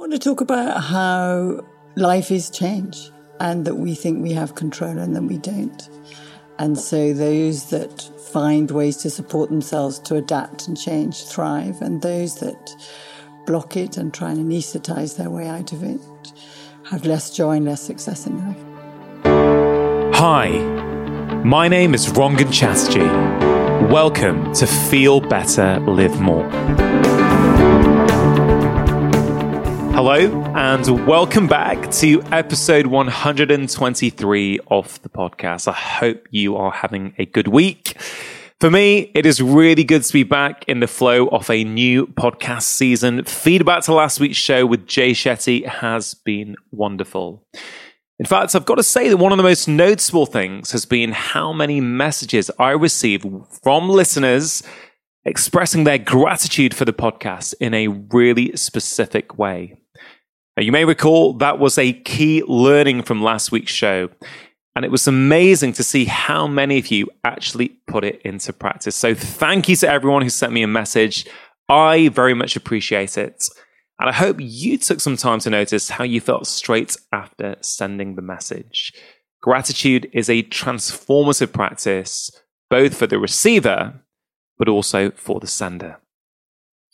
want to talk about how life is change and that we think we have control and then we don't. And so those that find ways to support themselves to adapt and change thrive, and those that block it and try and anesthetize their way out of it have less joy and less success in life. Hi, my name is Rangan Chatterjee. Welcome to Feel Better, Live More. Hello, and welcome back to episode 123 of the podcast. I hope you are having a good week. For me, it is really good to be back in the flow of a new podcast season. Feedback to last week's show with Jay Shetty has been wonderful. In fact, I've got to say that one of the most noticeable things has been how many messages I receive from listeners expressing their gratitude for the podcast in a really specific way. Now, you may recall that was a key learning from last week's show. And it was amazing to see how many of you actually put it into practice. So thank you to everyone who sent me a message. I very much appreciate it. And I hope you took some time to notice how you felt straight after sending the message. Gratitude is a transformative practice, both for the receiver, but also for the sender.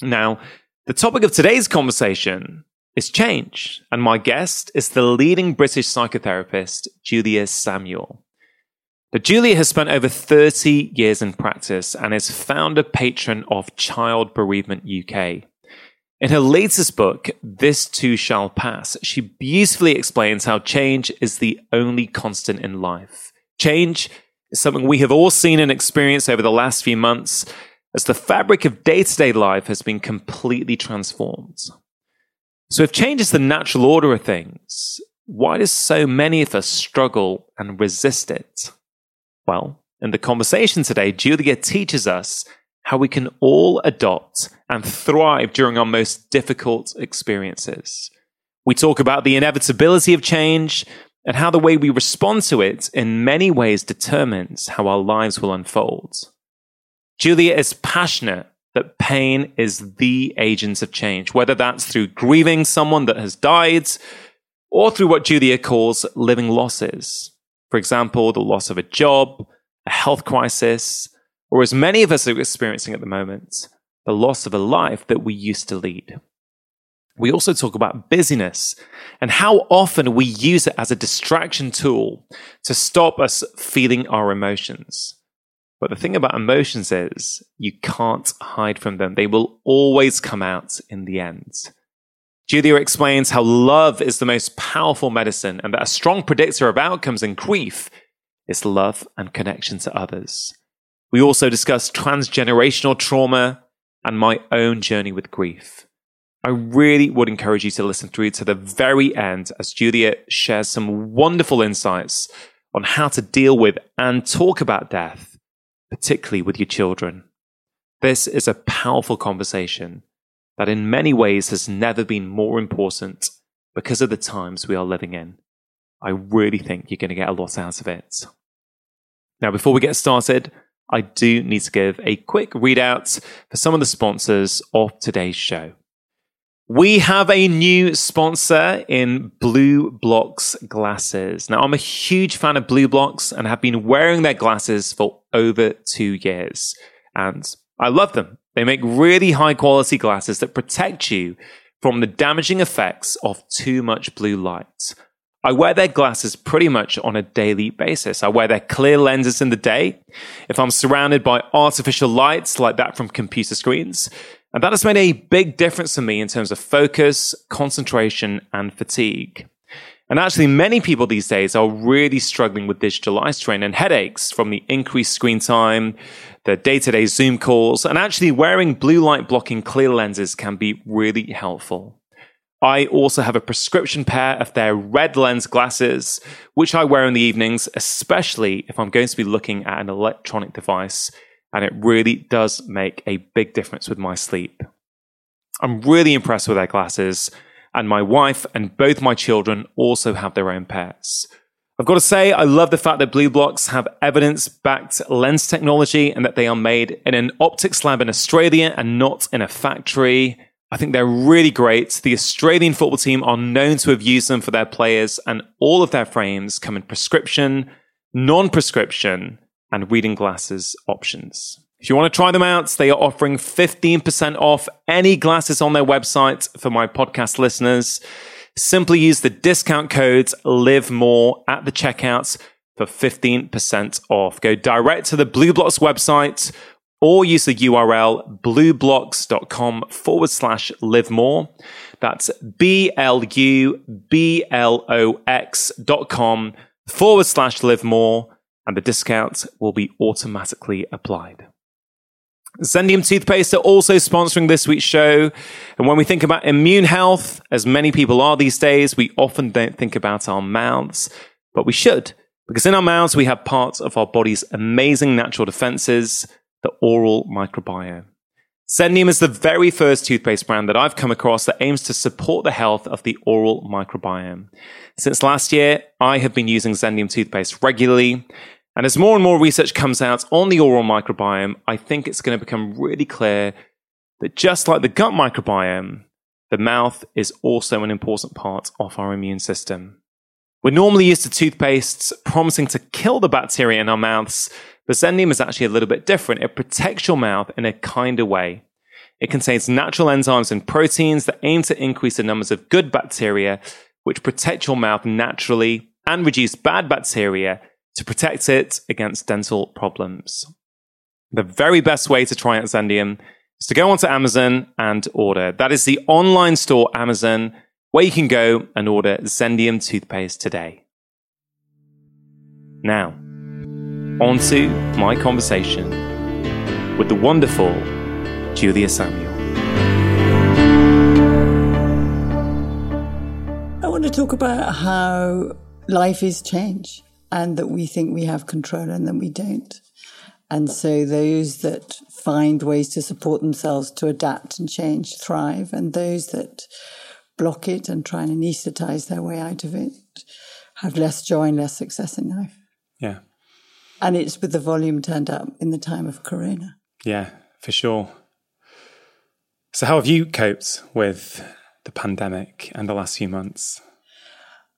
Now, the topic of today's conversation is change. And my guest is the leading British psychotherapist, Julia Samuel. Julia has spent over 30 years in practice and is founder patron of Child Bereavement UK. In her latest book, This Too Shall Pass, she beautifully explains how change is the only constant in life. Change is something we have all seen and experienced over the last few months as the fabric of day to day life has been completely transformed. So, if change is the natural order of things, why do so many of us struggle and resist it? Well, in the conversation today, Julia teaches us how we can all adopt and thrive during our most difficult experiences. We talk about the inevitability of change and how the way we respond to it in many ways determines how our lives will unfold. Julia is passionate that pain is the agent of change, whether that's through grieving someone that has died or through what Julia calls living losses. For example, the loss of a job, a health crisis, or as many of us are experiencing at the moment, the loss of a life that we used to lead. We also talk about busyness and how often we use it as a distraction tool to stop us feeling our emotions. But the thing about emotions is you can't hide from them. They will always come out in the end. Julia explains how love is the most powerful medicine and that a strong predictor of outcomes in grief is love and connection to others. We also discuss transgenerational trauma and my own journey with grief. I really would encourage you to listen through to the very end as Julia shares some wonderful insights on how to deal with and talk about death particularly with your children. This is a powerful conversation that in many ways has never been more important because of the times we are living in. I really think you're going to get a lot out of it. Now, before we get started, I do need to give a quick readout for some of the sponsors of today's show. We have a new sponsor in BluBlox glasses. Now, I'm a huge fan of BluBlox and have been wearing their glasses for over two years. And I love them. They make really high quality glasses that protect you from the damaging effects of too much blue light. I wear their glasses pretty much on a daily basis. I wear their clear lenses in the day. If I'm surrounded by artificial lights like that from computer screens, and that has made a big difference for me in terms of focus, concentration, and fatigue. And actually, many people these days are really struggling with digital eye strain and headaches from the increased screen time, the day to day Zoom calls, and actually wearing blue light blocking clear lenses can be really helpful. I also have a prescription pair of their red lens glasses, which I wear in the evenings, especially if I'm going to be looking at an electronic device and it really does make a big difference with my sleep. I'm really impressed with their glasses, and my wife and both my children also have their own pairs. I've got to say, I love the fact that BluBlox have evidence backed lens technology and that they are made in an optics lab in Australia and not in a factory. I think they're really great. The Australian football team are known to have used them for their players, and all of their frames come in prescription, non prescription, and reading glasses options. If you want to try them out, they are offering 15% off any glasses on their website for my podcast listeners. Simply use the discount codes live more at the checkouts for 15% off. Go direct to the BluBlox website or use the URL blublox.com forward slash live more. That's B L U B L O X dot com forward slash live more, and the discount will be automatically applied. Zendium toothpaste are also sponsoring this week's show. And when we think about immune health, as many people are these days, we often don't think about our mouths, but we should. Because in our mouths, we have parts of our body's amazing natural defenses the oral microbiome. Zendium is the very first toothpaste brand that I've come across that aims to support the health of the oral microbiome. Since last year, I have been using Zendium toothpaste regularly. And as more and more research comes out on the oral microbiome, I think it's going to become really clear that just like the gut microbiome, the mouth is also an important part of our immune system. We're normally used to toothpastes promising to kill the bacteria in our mouths, the Zendium is actually a little bit different. It protects your mouth in a kinder way. It contains natural enzymes and proteins that aim to increase the numbers of good bacteria, which protect your mouth naturally and reduce bad bacteria to protect it against dental problems. The very best way to try out Zendium is to go onto Amazon and order. That is the online store Amazon where you can go and order Zendium toothpaste today. Now, on to my conversation with the wonderful Julia Samuel. I want to talk about how life is change and that we think we have control and then we don't. And so those that find ways to support themselves to adapt and change thrive, and those that block it and try and anesthetize their way out of it have less joy and less success in life. Yeah. And it's with the volume turned up in the time of Corona. Yeah, for sure. So, how have you coped with the pandemic and the last few months?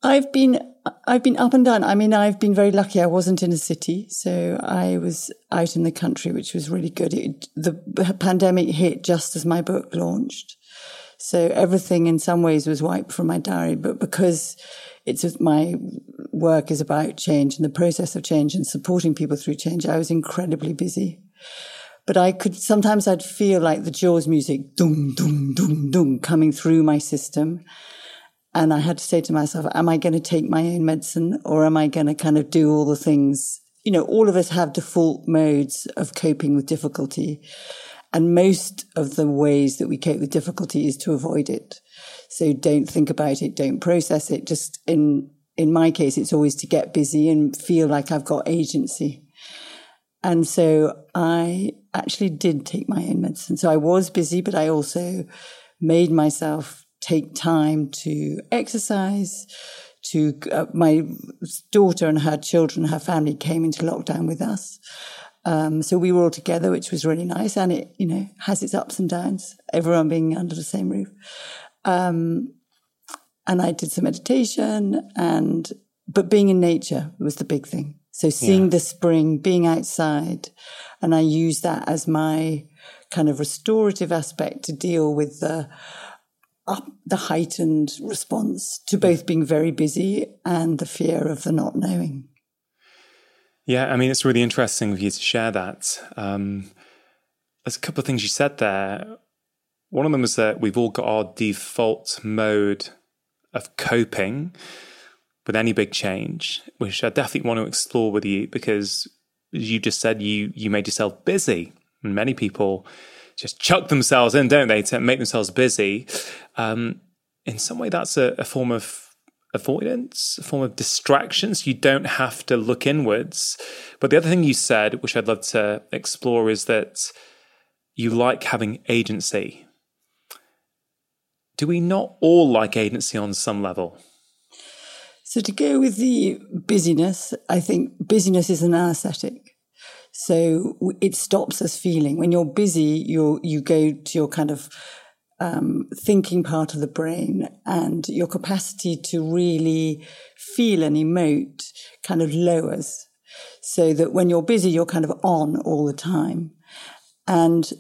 I've been I've been up and down. I mean, I've been very lucky. I wasn't in a city, so I was out in the country, which was really good. It, the pandemic hit just as my book launched, so everything in some ways was wiped from my diary. But because it's my work is about change and the process of change and supporting people through change. I was incredibly busy. But I could, sometimes I'd feel like the Jaws music, doom, doom, doom, doom, coming through my system. And I had to say to myself, am I going to take my own medicine or am I going to kind of do all the things? You know, all of us have default modes of coping with difficulty. And most of the ways that we cope with difficulty is to avoid it. So don't think about it, don't process it. Just in in my case, it's always to get busy and feel like I've got agency. And so I actually did take my own medicine. So I was busy, but I also made myself take time to exercise. To uh, my daughter and her children, her family came into lockdown with us. Um, so we were all together, which was really nice. And it, you know, has its ups and downs, everyone being under the same roof. Um, and I did some meditation and, but being in nature was the big thing. So seeing yeah. the spring, being outside, and I use that as my kind of restorative aspect to deal with the, uh, the heightened response to both being very busy and the fear of the not knowing. Yeah, I mean, it's really interesting for you to share that. Um, there's a couple of things you said there. One of them was that we've all got our default mode of coping with any big change, which I definitely want to explore with you because you just said you you made yourself busy. And many people just chuck themselves in, don't they, to make themselves busy. Um, in some way, that's a, a form of avoidance, a form of distraction. So you don't have to look inwards. But the other thing you said, which I'd love to explore, is that you like having agency do we not all like agency on some level? So, to go with the busyness, I think busyness is an anesthetic. So it stops us feeling. When you're busy, you you go to your kind of um, thinking part of the brain and your capacity to really feel and emote kind of lowers. So that when you're busy, you're kind of on all the time. And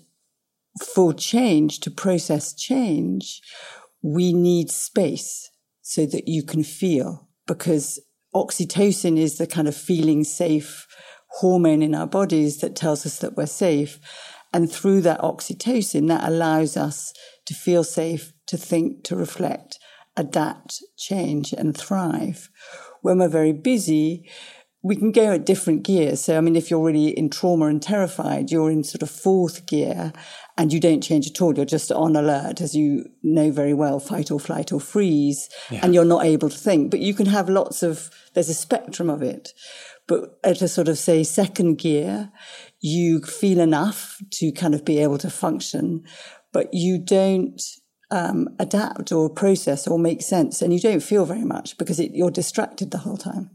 for change, to process change, we need space so that you can feel because oxytocin is the kind of feeling safe hormone in our bodies that tells us that we're safe. And through that oxytocin, that allows us to feel safe, to think, to reflect, adapt, change, and thrive. When we're very busy, we can go at different gears. So, I mean, if you're really in trauma and terrified, you're in sort of fourth gear and you don't change at all. You're just on alert, as you know very well, fight or flight or freeze, yeah. and you're not able to think. But you can have lots of, there's a spectrum of it. But at a sort of, say, second gear, you feel enough to kind of be able to function, but you don't um, adapt or process or make sense, and you don't feel very much because it, you're distracted the whole time.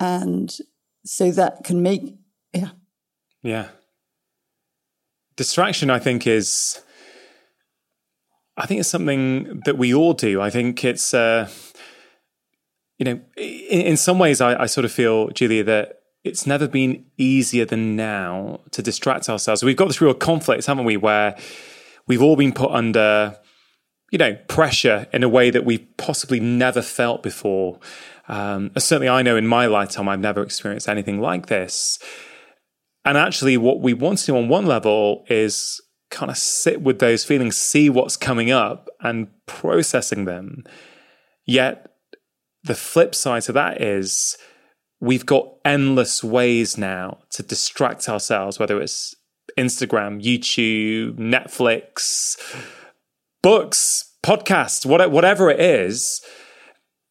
And so that can make, yeah. Yeah. Distraction, I think, is, I think it's something that we all do. I think it's, uh, you know, in, in some ways, I, I sort of feel, Julia, that it's never been easier than now to distract ourselves. We've got this real conflict, haven't we, where we've all been put under, you know, pressure in a way that we've possibly never felt before. Um, certainly, I know in my lifetime, I've never experienced anything like this. And actually, what we want to do on one level is kind of sit with those feelings, see what's coming up, and processing them. Yet, the flip side to that is we've got endless ways now to distract ourselves, whether it's Instagram, YouTube, Netflix, books, podcasts, whatever it is.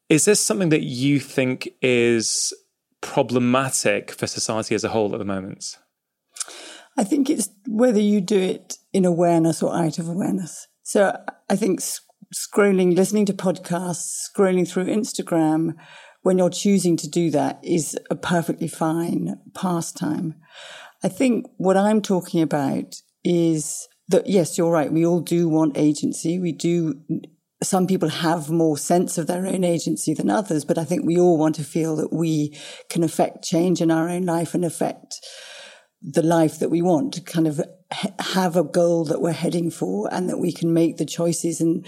Is this something that you think is problematic for society as a whole at the moment? I think it's whether you do it in awareness or out of awareness. So I think scrolling, listening to podcasts, scrolling through Instagram, when you're choosing to do that is a perfectly fine pastime. I think what I'm talking about is that, yes, you're right. We all do want agency. We do. Some people have more sense of their own agency than others, but I think we all want to feel that we can affect change in our own life and affect the life that we want to kind of have a goal that we're heading for and that we can make the choices and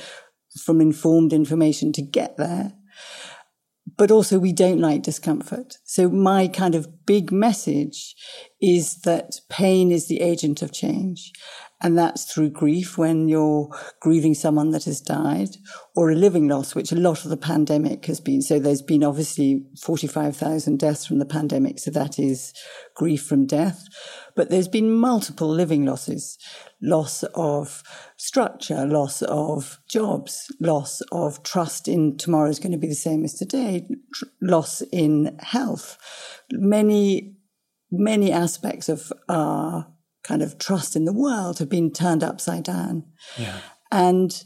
from informed information to get there. But also we don't like discomfort. So my kind of big message is that pain is the agent of change and that's through grief when you're grieving someone that has died or a living loss, which a lot of the pandemic has been. So there's been obviously 45,000 deaths from the pandemic. So that is grief from death. But there's been multiple living losses, loss of structure, loss of jobs, loss of trust in tomorrow is going to be the same as today, tr- loss in health. Many, many aspects of our kind of trust in the world have been turned upside down. Yeah. And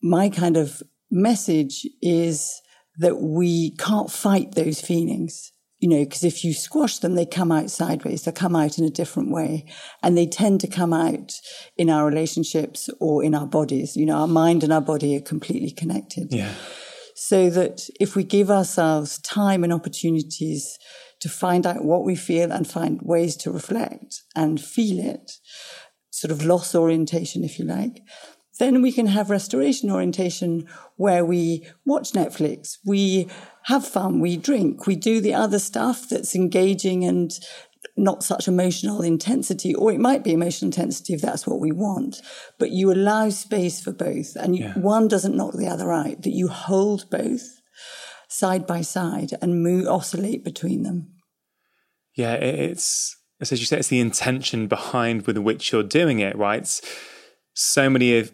my kind of message is that we can't fight those feelings, you know, because if you squash them, they come out sideways. They come out in a different way. And they tend to come out in our relationships or in our bodies. You know, our mind and our body are completely connected. Yeah. So that if we give ourselves time and opportunities to find out what we feel and find ways to reflect and feel it, sort of loss orientation, if you like. Then we can have restoration orientation where we watch Netflix, we have fun, we drink, we do the other stuff that's engaging and not such emotional intensity, or it might be emotional intensity if that's what we want, but you allow space for both and you, yeah. one doesn't knock the other out, that you hold both side by side and move, oscillate between them. Yeah, it's as you say, it's the intention behind with which you're doing it, right? So many of,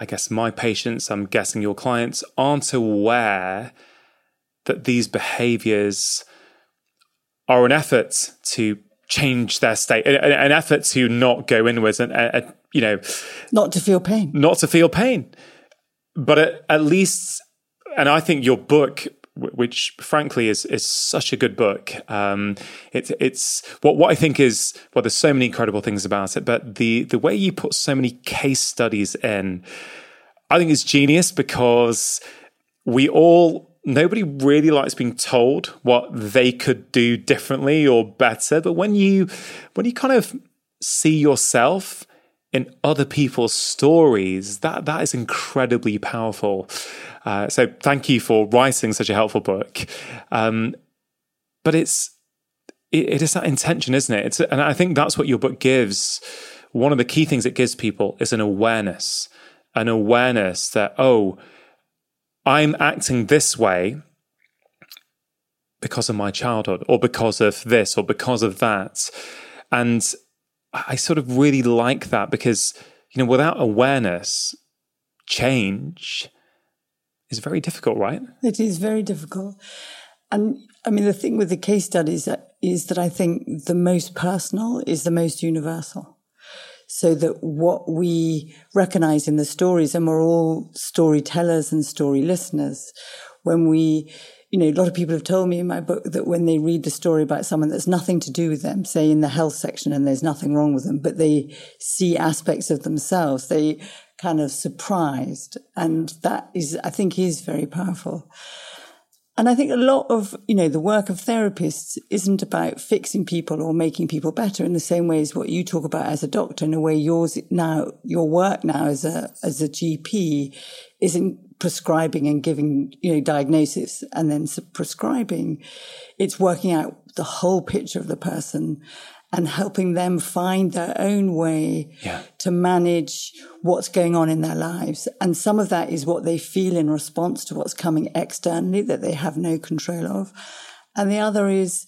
I guess, my patients, I'm guessing your clients, aren't aware that these behaviors are an effort to change their state, an effort to not go inwards and, uh, you know, not to feel pain, not to feel pain. But at, at least, and I think your book which frankly is is such a good book. Um, it's it's what what I think is well, there's so many incredible things about it, but the the way you put so many case studies in, I think is genius because we all nobody really likes being told what they could do differently or better, but when you when you kind of see yourself in other people's stories, that that is incredibly powerful. Uh, so thank you for writing such a helpful book. Um, but it's it, it is that intention, isn't it? It's, and I think that's what your book gives. One of the key things it gives people is an awareness, an awareness that oh, I'm acting this way because of my childhood, or because of this, or because of that, and I sort of really like that because, you know, without awareness, change is very difficult, right? It is very difficult. And I mean, the thing with the case studies is that I think the most personal is the most universal. So that what we recognize in the stories, and we're all storytellers and story listeners, when we you know, a lot of people have told me in my book that when they read the story about someone that's nothing to do with them, say in the health section and there's nothing wrong with them, but they see aspects of themselves, they kind of surprised. And that is, I think is very powerful. And I think a lot of, you know, the work of therapists isn't about fixing people or making people better in the same way as what you talk about as a doctor. In a way, yours now, your work now as a, as a GP isn't prescribing and giving, you know, diagnosis and then prescribing. It's working out the whole picture of the person and helping them find their own way yeah. to manage what's going on in their lives. And some of that is what they feel in response to what's coming externally that they have no control of. And the other is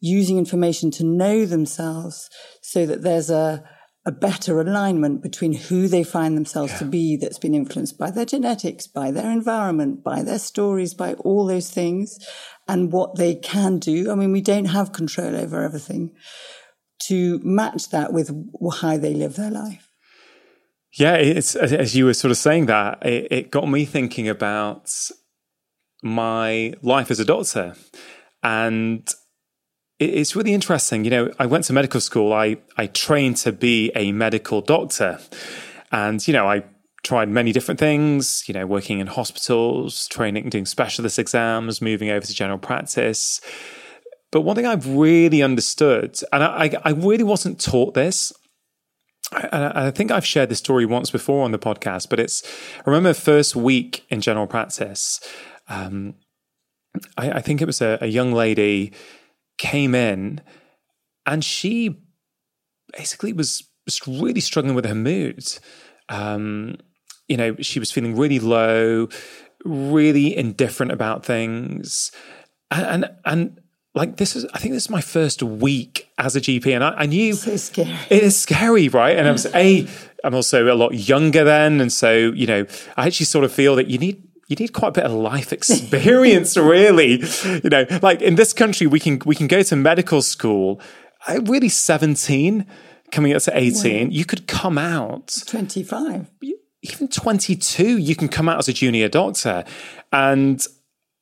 using information to know themselves so that there's a, a better alignment between who they find themselves yeah. to be that's been influenced by their genetics, by their environment, by their stories, by all those things and what they can do. I mean, we don't have control over everything to match that with how they live their life. Yeah, it's as you were sort of saying that, it, it got me thinking about my life as a doctor. And it's really interesting. You know, I went to medical school. I, I trained to be a medical doctor. And, you know, I tried many different things, you know, working in hospitals, training, doing specialist exams, moving over to general practice. But one thing I've really understood, and I, I really wasn't taught this, and I think I've shared this story once before on the podcast, but it's, I remember first week in general practice, um, I, I, think it was a, a young lady came in and she basically was really struggling with her mood. Um, you know, she was feeling really low, really indifferent about things. And, and, and like this is, I think this is my first week as a GP, and I, I knew so scary. It is scary, right? And I was a, I'm also a lot younger then, and so you know, I actually sort of feel that you need you need quite a bit of life experience, really. You know, like in this country, we can we can go to medical school. Really seventeen, coming up to eighteen, you could come out twenty five, even twenty two. You can come out as a junior doctor, and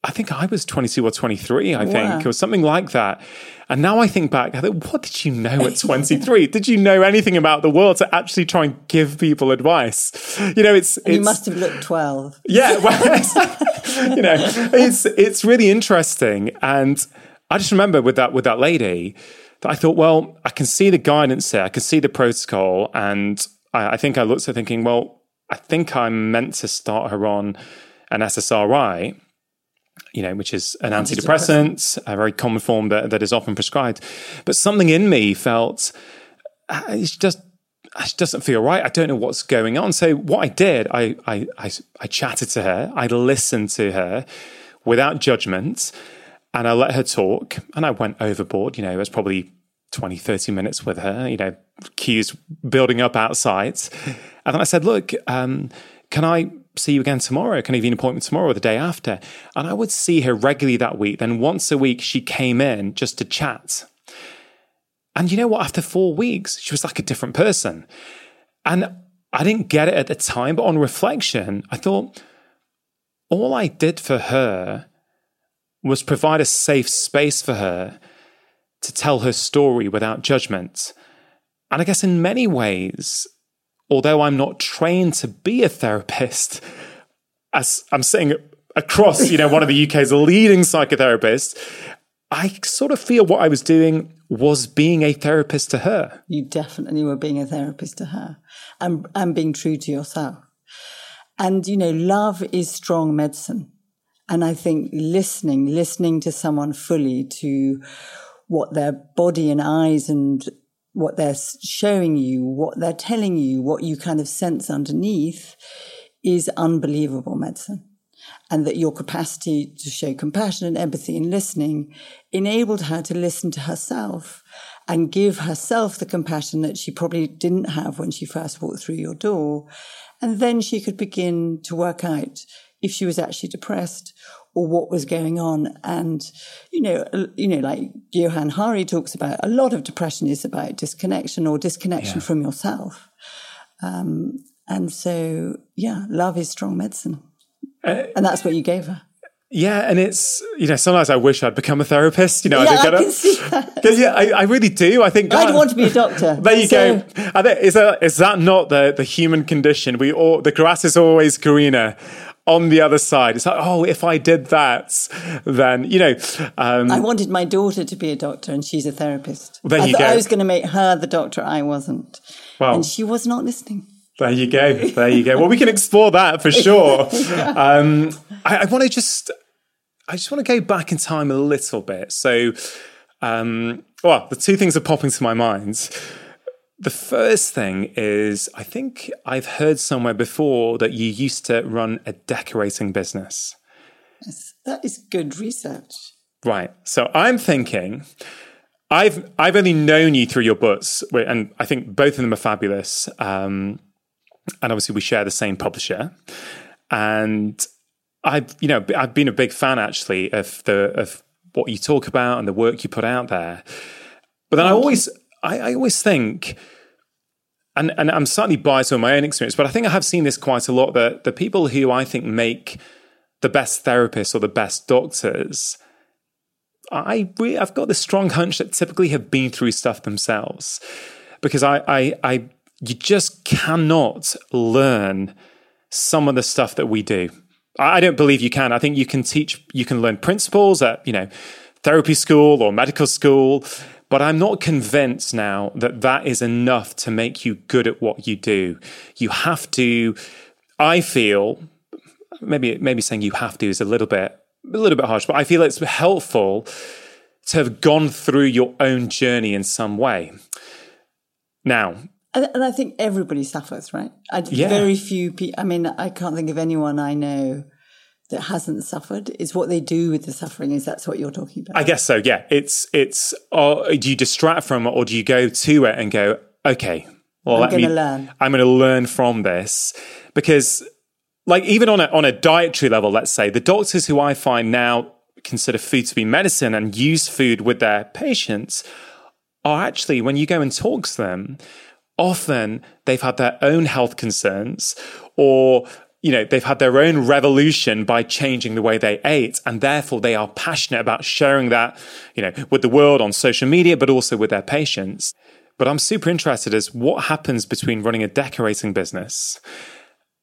I think I was 22 or 23, I think, or something like that. And now I think back, I thought, what did you know at 23? did you know anything about the world to actually try and give people advice? You know, it's. it's you must have looked 12. Yeah. Well, you know, it's, it's really interesting. And I just remember with that, with that lady that I thought, well, I can see the guidance there. I can see the protocol. And I, I think I looked at thinking, well, I think I'm meant to start her on an SSRI you know, which is an antidepressant, a very common form that, that is often prescribed. But something in me felt uh, it just it doesn't feel right. I don't know what's going on. So what I did, I, I, I, I chatted to her, I listened to her without judgment, and I let her talk. And I went overboard. You know, it was probably 20, 30 minutes with her. You know, queues building up outside, and then I said, "Look, um, can I see you again tomorrow? Can I have an appointment tomorrow or the day after? And I would see her regularly that week. Then once a week, she came in just to chat. And you know what? After four weeks, she was like a different person. And I didn't get it at the time, but on reflection, I thought all I did for her was provide a safe space for her to tell her story without judgment. And I guess in many ways, although I'm not trained to be a therapist, as I'm sitting across, you know, one of the UK's leading psychotherapists, I sort of feel what I was doing was being a therapist to her. You definitely were being a therapist to her and, and being true to yourself. And, you know, love is strong medicine. And I think listening, listening to someone fully to what their body and eyes and what they're showing you, what they're telling you, what you kind of sense underneath is unbelievable medicine and that your capacity to show compassion and empathy and listening enabled her to listen to herself and give herself the compassion that she probably didn't have when she first walked through your door. And then she could begin to work out if she was actually depressed or what was going on. And, you know, you know, like Johann Hari talks about, a lot of depression is about disconnection or disconnection yeah. from yourself. Um, and so, yeah, love is strong medicine. Uh, and that's what you gave her. Yeah, and it's you know sometimes I wish I'd become a therapist. You know, yeah, I, I can see that. Yeah, I, I, really do. I think I'd want to be a doctor. There you so. go. Think, is that is that not the the human condition? We all the grass is always greener on the other side. It's like, oh, if I did that, then you know. Um, I wanted my daughter to be a doctor, and she's a therapist. There I you go. I was going to make her the doctor. I wasn't, well, and she was not listening. There you go. There you go. Well, we can explore that for sure. yeah. um, I, I want to just, I just want to go back in time a little bit. So, um, well, the two things are popping to my mind. The first thing is, I think I've heard somewhere before that you used to run a decorating business. Yes, that is good research. Right. So I'm thinking, I've I've only known you through your books, and I think both of them are fabulous. Um, and obviously we share the same publisher. And I've you know I've been a big fan actually of the of what you talk about and the work you put out there. But then I always I, I always think and, and I'm slightly biased on my own experience, but I think I have seen this quite a lot that the people who I think make the best therapists or the best doctors, I I've got this strong hunch that typically have been through stuff themselves. Because I, I, I you just cannot learn some of the stuff that we do. I don't believe you can. I think you can teach, you can learn principles at, you know, therapy school or medical school, but I'm not convinced now that that is enough to make you good at what you do. You have to, I feel, maybe maybe saying you have to is a little bit a little bit harsh, but I feel it's helpful to have gone through your own journey in some way. Now, and I think everybody suffers, right? I, yeah. Very few people, I mean, I can't think of anyone I know that hasn't suffered. is what they do with the suffering. Is that's what you're talking about? I guess so. Yeah. It's, it's, or do you distract from it or do you go to it and go, okay, well, I'm going to learn. I'm going to learn from this because like even on a, on a dietary level, let's say the doctors who I find now consider food to be medicine and use food with their patients are actually, when you go and talk to them, often they've had their own health concerns or you know they've had their own revolution by changing the way they ate and therefore they are passionate about sharing that you know with the world on social media but also with their patients. But i'm super interested as what happens between running a decorating business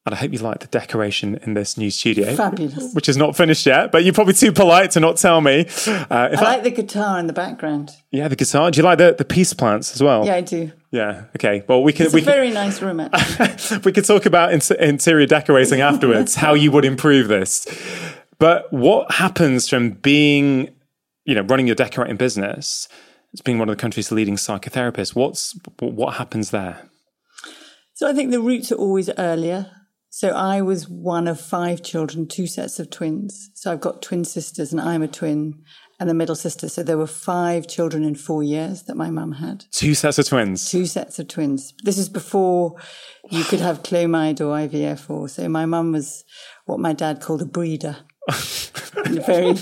and I hope you like the decoration in this new studio. Fabulous. Which is not finished yet, but you're probably too polite to not tell me. Uh, I like I, the guitar in the background. Yeah, the guitar. Do you like the, the peace plants as well? Yeah, I do. Yeah. Okay. Well, we can. It's we a very nice room. we could talk about in- interior decorating afterwards. how you would improve this. But what happens from being, you know, running your decorating business, as being one of the country's leading psychotherapists? What's what happens there? So I think the roots are always earlier. So I was one of five children, two sets of twins. So I've got twin sisters and I'm a twin and a middle sister. So there were five children in four years that my mum had. Two sets of twins. Two sets of twins. This is before you could have Clomid or IVF or so my mum was what my dad called a breeder. very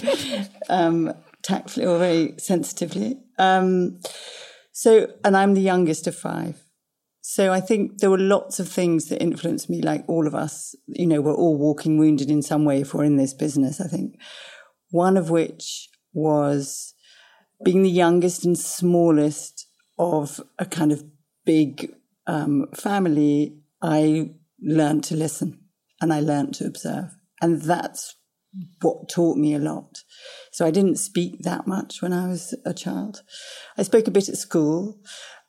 um, tactfully or very sensitively. Um, so, and I'm the youngest of five. So I think there were lots of things that influenced me, like all of us, you know, we're all walking wounded in some way if we're in this business, I think. one of which was being the youngest and smallest of a kind of big um, family, I learned to listen and I learned to observe. And that's what taught me a lot. So I didn't speak that much when I was a child. I spoke a bit at school.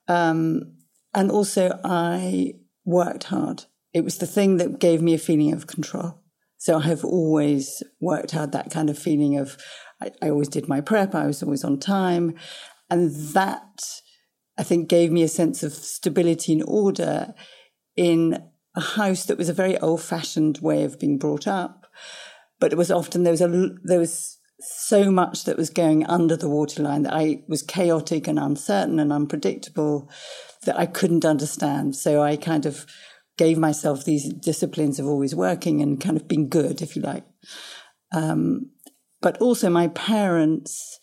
Um, and also I worked hard. It was the thing that gave me a feeling of control. So I have always worked hard, that kind of feeling of, I, I always did my prep. I was always on time. And that, I think, gave me a sense of stability and order in a house that was a very old fashioned way of being brought up. But it was often, there was a, there was so much that was going under the waterline that I was chaotic and uncertain and unpredictable that I couldn't understand. So I kind of gave myself these disciplines of always working and kind of being good, if you like. Um, but also my parents,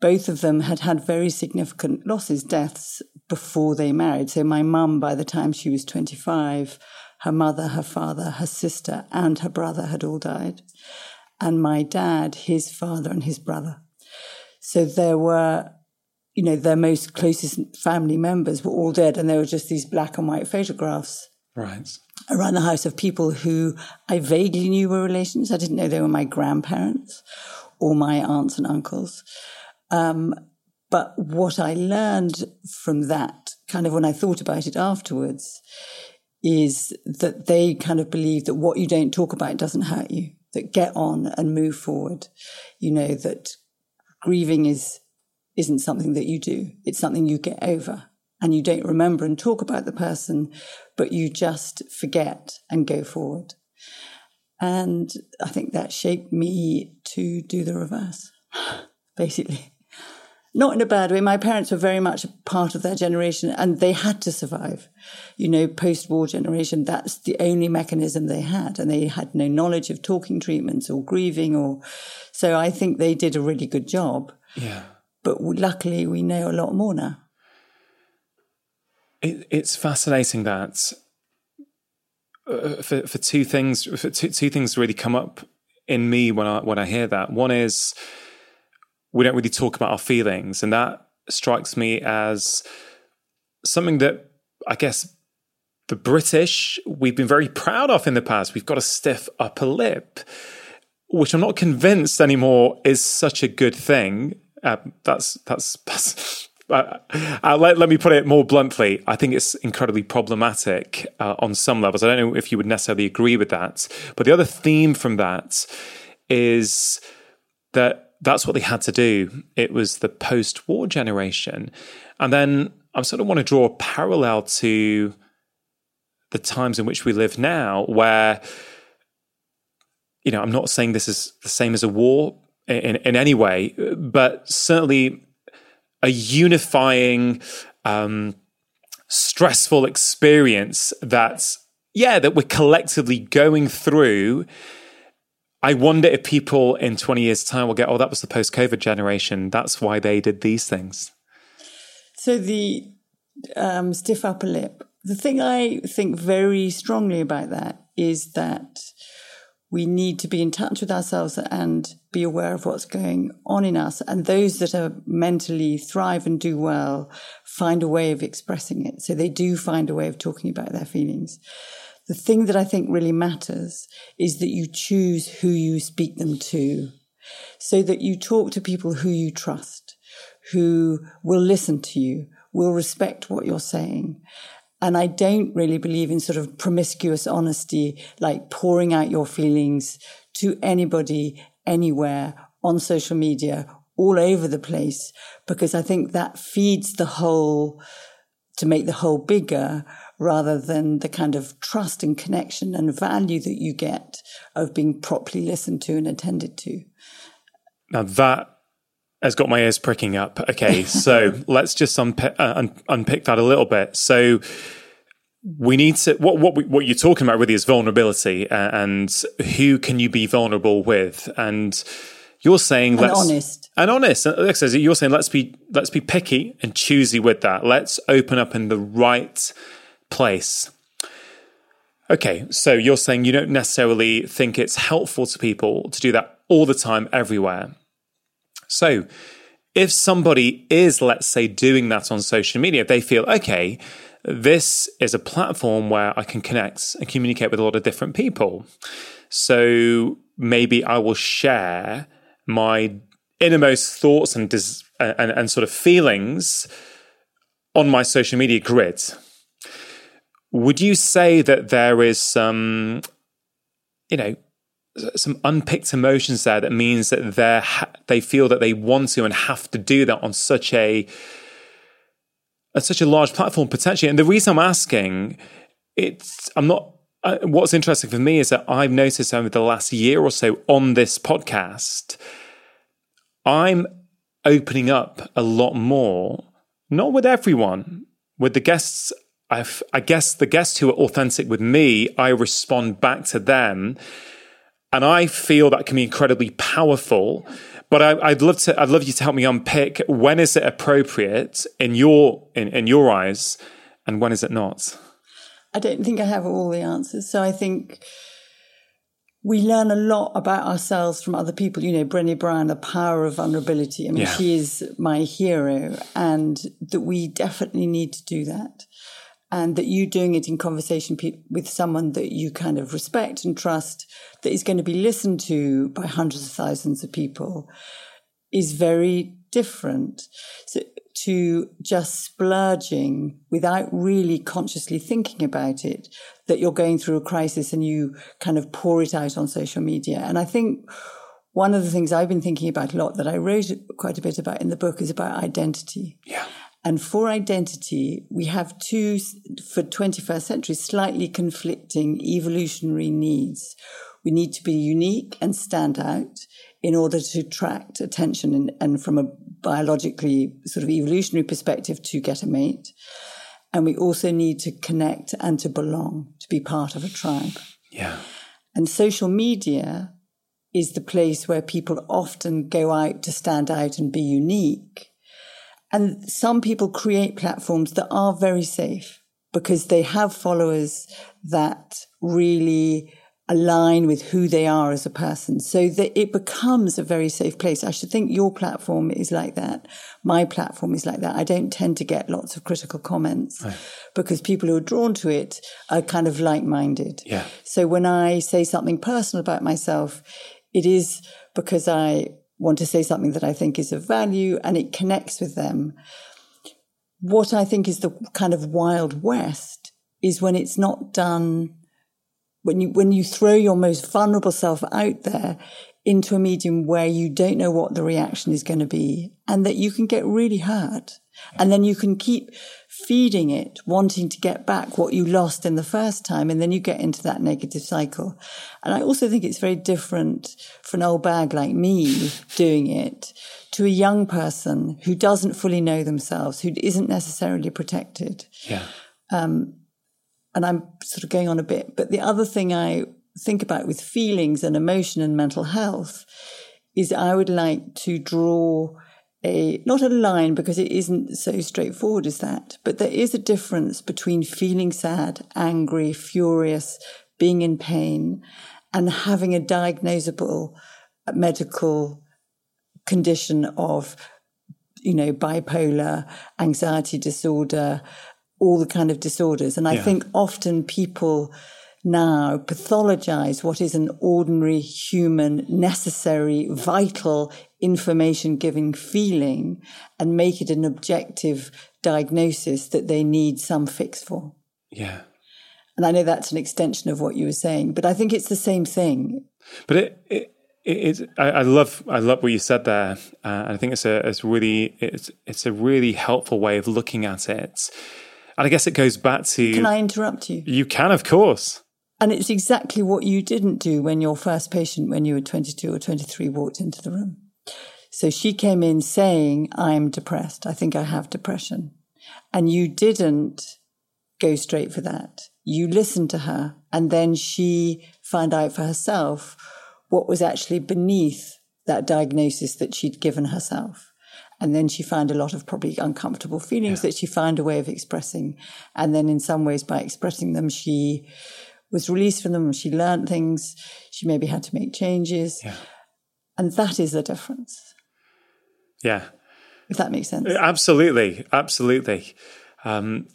both of them had had very significant losses, deaths before they married. So my mum, by the time she was 25, her mother, her father, her sister, and her brother had all died and my dad, his father, and his brother. So there were, you know, their most closest family members were all dead, and there were just these black and white photographs. Right. Around the house of people who I vaguely knew were relations. I didn't know they were my grandparents or my aunts and uncles. Um, but what I learned from that, kind of when I thought about it afterwards, is that they kind of believe that what you don't talk about doesn't hurt you that get on and move forward. You know, that grieving is, isn't something that you do. It's something you get over and you don't remember and talk about the person, but you just forget and go forward. And I think that shaped me to do the reverse, basically not in a bad way. My parents were very much a part of their generation and they had to survive. You know, post war generation, that's the only mechanism they had. And they had no knowledge of talking treatments or grieving or, so I think they did a really good job. Yeah. But luckily we know a lot more now. It, it's fascinating that uh, for, for two things, for two, two things really come up in me when I, when I hear that. One is, we don't really talk about our feelings. And that strikes me as something that I guess the British, we've been very proud of in the past. We've got a stiff upper lip, which I'm not convinced anymore is such a good thing. Uh, that's, that's, that's uh, uh, let, let me put it more bluntly. I think it's incredibly problematic uh, on some levels. I don't know if you would necessarily agree with that. But the other theme from that is that that's what they had to do. It was the post war generation. And then I sort of want to draw a parallel to the times in which we live now, where, you know, I'm not saying this is the same as a war in, in any way, but certainly a unifying, um, stressful experience that's, yeah, that we're collectively going through I wonder if people in 20 years' time will get, oh, that was the post COVID generation. That's why they did these things. So the um, stiff upper lip, the thing I think very strongly about that is that we need to be in touch with ourselves and be aware of what's going on in us. And those that are mentally thrive and do well find a way of expressing it. So they do find a way of talking about their feelings. The thing that I think really matters is that you choose who you speak them to so that you talk to people who you trust, who will listen to you, will respect what you're saying. And I don't really believe in sort of promiscuous honesty, like pouring out your feelings to anybody, anywhere on social media, all over the place, because I think that feeds the hole to make the hole bigger rather than the kind of trust and connection and value that you get of being properly listened to and attended to. Now that has got my ears pricking up. Okay, so let's just unpick, uh, un- unpick that a little bit. So we need to what what what you're talking about really is vulnerability uh, and who can you be vulnerable with and you're saying and let's honest and honest Alexa, you're saying let's be let's be picky and choosy with that let's open up in the right place. Okay, so you're saying you don't necessarily think it's helpful to people to do that all the time, everywhere. So, if somebody is, let's say, doing that on social media, they feel, okay, this is a platform where I can connect and communicate with a lot of different people. So maybe I will share my innermost thoughts and, and, and sort of feelings on my social media grid. Would you say that there is some, you know, some unpicked emotions there that means that they they feel that they want to and have to do that on such a at such a large platform potentially. And the reason I'm asking, it's I'm not. Uh, what's interesting for me is that I've noticed over the last year or so on this podcast, I'm opening up a lot more. Not with everyone, with the guests. I've, I guess the guests who are authentic with me, I respond back to them and I feel that can be incredibly powerful. But I, would love to, I'd love you to help me unpick when is it appropriate in your, in, in your eyes, and when is it not? I don't think I have all the answers. So I think we learn a lot about ourselves from other people. You know, Brené Brown, the power of vulnerability. I mean, yeah. she is my hero, and that we definitely need to do that and that you doing it in conversation pe- with someone that you kind of respect and trust that is going to be listened to by hundreds of thousands of people is very different. So to just splurging without really consciously thinking about it that you're going through a crisis and you kind of pour it out on social media. And i think one of the things i've been thinking about a lot that i wrote quite a bit about in the book is about identity. Yeah and for identity, we have two, for 21st century, slightly conflicting evolutionary needs. We need to be unique and stand out in order to attract attention and, and from a biologically sort of evolutionary perspective to get a mate. And we also need to connect and to belong, to be part of a tribe. Yeah. And social media is the place where people often go out to stand out and be unique and some people create platforms that are very safe because they have followers that really align with who they are as a person so that it becomes a very safe place. I should think your platform is like that. My platform is like that. I don't tend to get lots of critical comments because people who are drawn to it are kind of like minded. Yeah. So when I say something personal about myself, it is because I want to say something that I think is of value and it connects with them. What I think is the kind of wild west is when it's not done, when you, when you throw your most vulnerable self out there into a medium where you don't know what the reaction is going to be and that you can get really hurt. And then you can keep feeding it, wanting to get back what you lost in the first time. And then you get into that negative cycle. And I also think it's very different for an old bag like me doing it to a young person who doesn't fully know themselves, who isn't necessarily protected. Yeah. Um, and I'm sort of going on a bit. But the other thing I think about with feelings and emotion and mental health is I would like to draw a not a line because it isn't so straightforward as that, but there is a difference between feeling sad, angry, furious, being in pain, and having a diagnosable uh, medical condition of, you know, bipolar, anxiety disorder, all the kind of disorders. And I yeah. think often people now pathologize what is an ordinary human, necessary, vital information giving feeling and make it an objective diagnosis that they need some fix for. Yeah. And I know that's an extension of what you were saying, but I think it's the same thing. But it, it, it, it I, I, love, I love what you said there. Uh, I think it's a, it's really, it's, it's a really helpful way of looking at it. And I guess it goes back to. Can I interrupt you? You can, of course. And it's exactly what you didn't do when your first patient, when you were 22 or 23, walked into the room. So she came in saying, I'm depressed. I think I have depression. And you didn't go straight for that. You listened to her and then she found out for herself what was actually beneath that diagnosis that she'd given herself. And then she found a lot of probably uncomfortable feelings yeah. that she found a way of expressing. And then in some ways, by expressing them, she was released from them. She learned things. She maybe had to make changes. Yeah. And that is the difference. Yeah. If that makes sense. Absolutely. Absolutely. Um,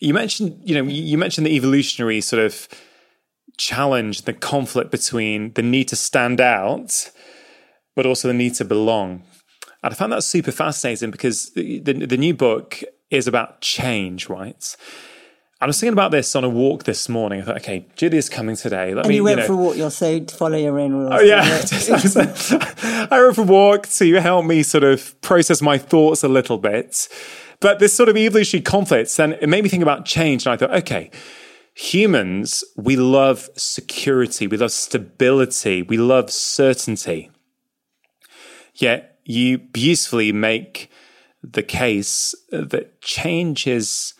you mentioned, you know, you mentioned the evolutionary sort of challenge, the conflict between the need to stand out, but also the need to belong. And I found that super fascinating because the, the, the new book is about change, right? I was thinking about this on a walk this morning. I thought, okay, Julia's coming today. Let and me, you went you know, for a walk. You'll say follow your own rules. Oh yeah, I went for a walk to help me sort of process my thoughts a little bit. But this sort of evolutionary conflicts, and it made me think about change. And I thought, okay, humans, we love security, we love stability, we love certainty. Yet you beautifully make the case that change is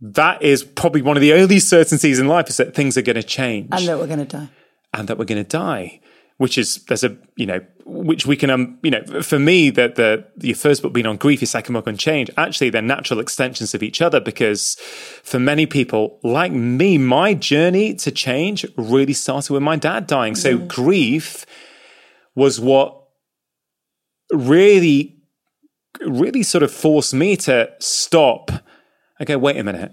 that is probably one of the only certainties in life is that things are going to change. And that we're going to die. And that we're going to die which is there's a you know which we can um you know for me that the your first book being on grief your second book on change actually they're natural extensions of each other because for many people like me my journey to change really started with my dad dying. So mm. grief was what really really sort of forced me to stop okay wait a minute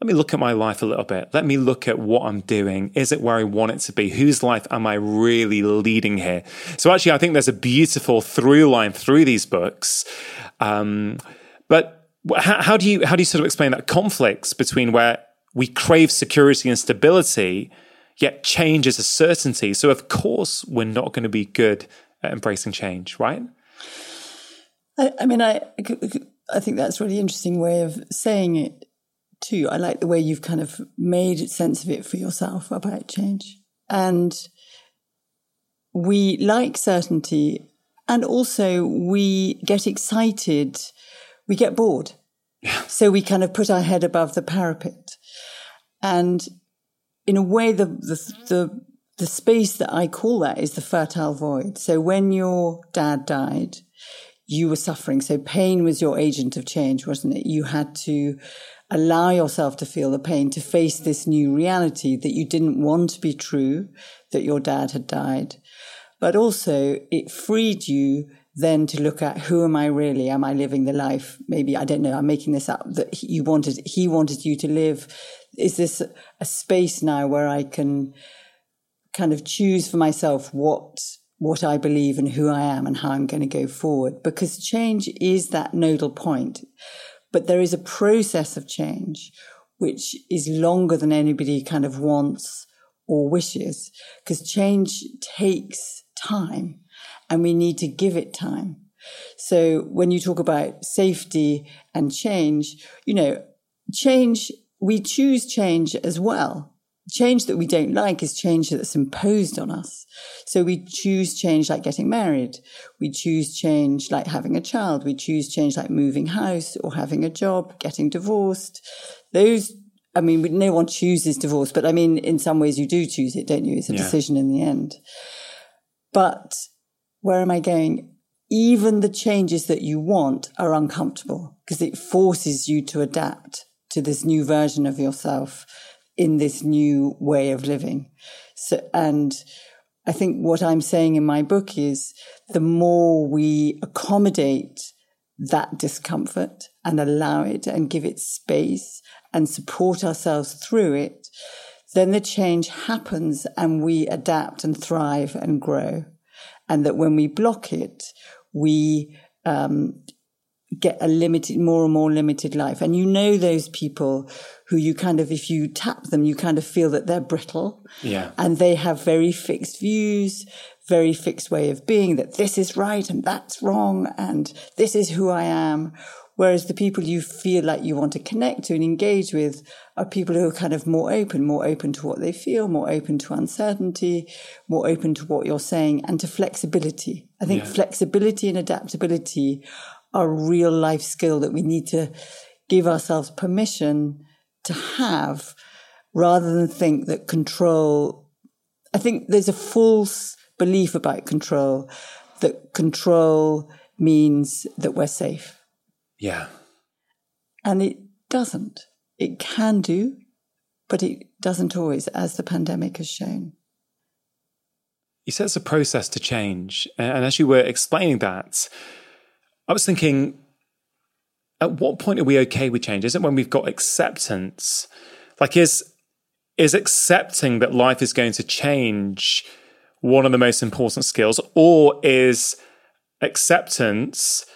let me look at my life a little bit. Let me look at what I'm doing. Is it where I want it to be? Whose life am I really leading here? So, actually, I think there's a beautiful through line through these books. Um, but how, how, do you how do you sort of explain that conflicts between where we crave security and stability, yet change is a certainty? So, of course, we're not going to be good at embracing change, right? I, I mean, I I think that's a really interesting way of saying it too. I like the way you've kind of made sense of it for yourself about change. And we like certainty and also we get excited, we get bored. So we kind of put our head above the parapet. And in a way, the, the, the, the space that I call that is the fertile void. So when your dad died, you were suffering. So pain was your agent of change, wasn't it? You had to allow yourself to feel the pain, to face this new reality that you didn't want to be true, that your dad had died. But also it freed you then to look at who am I really? Am I living the life? Maybe, I don't know, I'm making this up that you wanted, he wanted you to live. Is this a space now where I can kind of choose for myself what what I believe and who I am and how I'm going to go forward because change is that nodal point. But there is a process of change which is longer than anybody kind of wants or wishes because change takes time and we need to give it time. So when you talk about safety and change, you know, change, we choose change as well change that we don't like is change that's imposed on us. So we choose change like getting married. We choose change like having a child. We choose change like moving house or having a job, getting divorced. Those, I mean, no one chooses divorce, but I mean, in some ways you do choose it, don't you? It's a yeah. decision in the end. But where am I going? Even the changes that you want are uncomfortable because it forces you to adapt to this new version of yourself in this new way of living. So, and I think what I'm saying in my book is the more we accommodate that discomfort and allow it and give it space and support ourselves through it, then the change happens and we adapt and thrive and grow. And that when we block it, we um, get a limited, more and more limited life. And you know those people who you kind of, if you tap them, you kind of feel that they're brittle. Yeah. And they have very fixed views, very fixed way of being that this is right and that's wrong and this is who I am. Whereas the people you feel like you want to connect to and engage with are people who are kind of more open, more open to what they feel, more open to uncertainty, more open to what you're saying and to flexibility. I think yeah. flexibility and adaptability a real life skill that we need to give ourselves permission to have rather than think that control. I think there's a false belief about control that control means that we're safe. Yeah. And it doesn't. It can do, but it doesn't always, as the pandemic has shown. you said it's a process to change. And as you were explaining that, I was thinking, at what point are we okay with change? Is it when we've got acceptance? Like, is is accepting that life is going to change one of the most important skills, or is acceptance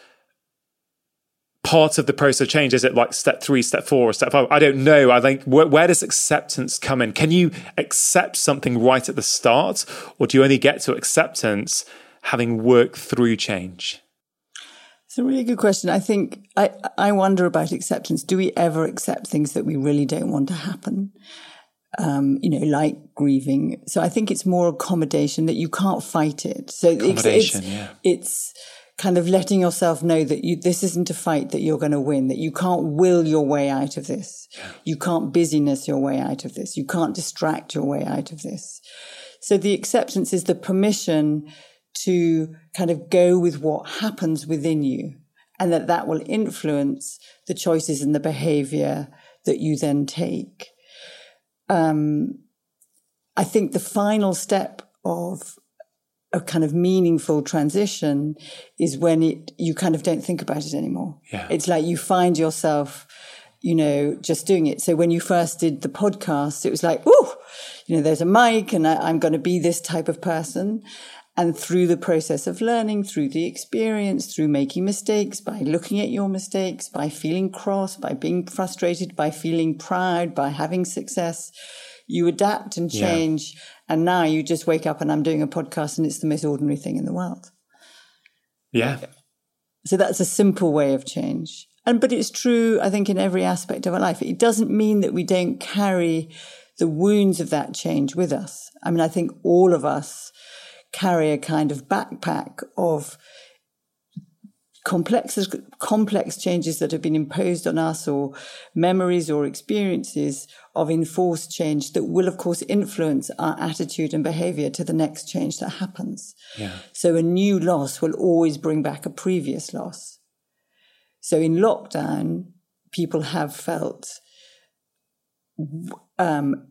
part of the process of change? Is it like step three, step four, or step five? I don't know. I think where, where, does acceptance come in? Can you accept something right at the start, or do you only get to acceptance having worked through change? It's a really good question. I think I, I wonder about acceptance. Do we ever accept things that we really don't want to happen? Um, you know, like grieving. So I think it's more accommodation that you can't fight it. So it's, it's, yeah. it's kind of letting yourself know that you, this isn't a fight that you're going to win, that you can't will your way out of this. Yeah. You can't busyness your way out of this. You can't distract your way out of this. So the acceptance is the permission to kind of go with what happens within you and that that will influence the choices and the behavior that you then take. Um, I think the final step of a kind of meaningful transition is when it you kind of don't think about it anymore. Yeah. It's like you find yourself, you know, just doing it. So when you first did the podcast, it was like, oh, you know, there's a mic and I, I'm going to be this type of person. And through the process of learning, through the experience, through making mistakes, by looking at your mistakes, by feeling cross, by being frustrated, by feeling proud, by having success, you adapt and change. Yeah. And now you just wake up and I'm doing a podcast and it's the most ordinary thing in the world. Yeah. So that's a simple way of change. And, but it's true, I think, in every aspect of our life. It doesn't mean that we don't carry the wounds of that change with us. I mean, I think all of us carry a kind of backpack of complex complex changes that have been imposed on us or memories or experiences of enforced change that will of course influence our attitude and behavior to the next change that happens yeah. so a new loss will always bring back a previous loss so in lockdown people have felt um,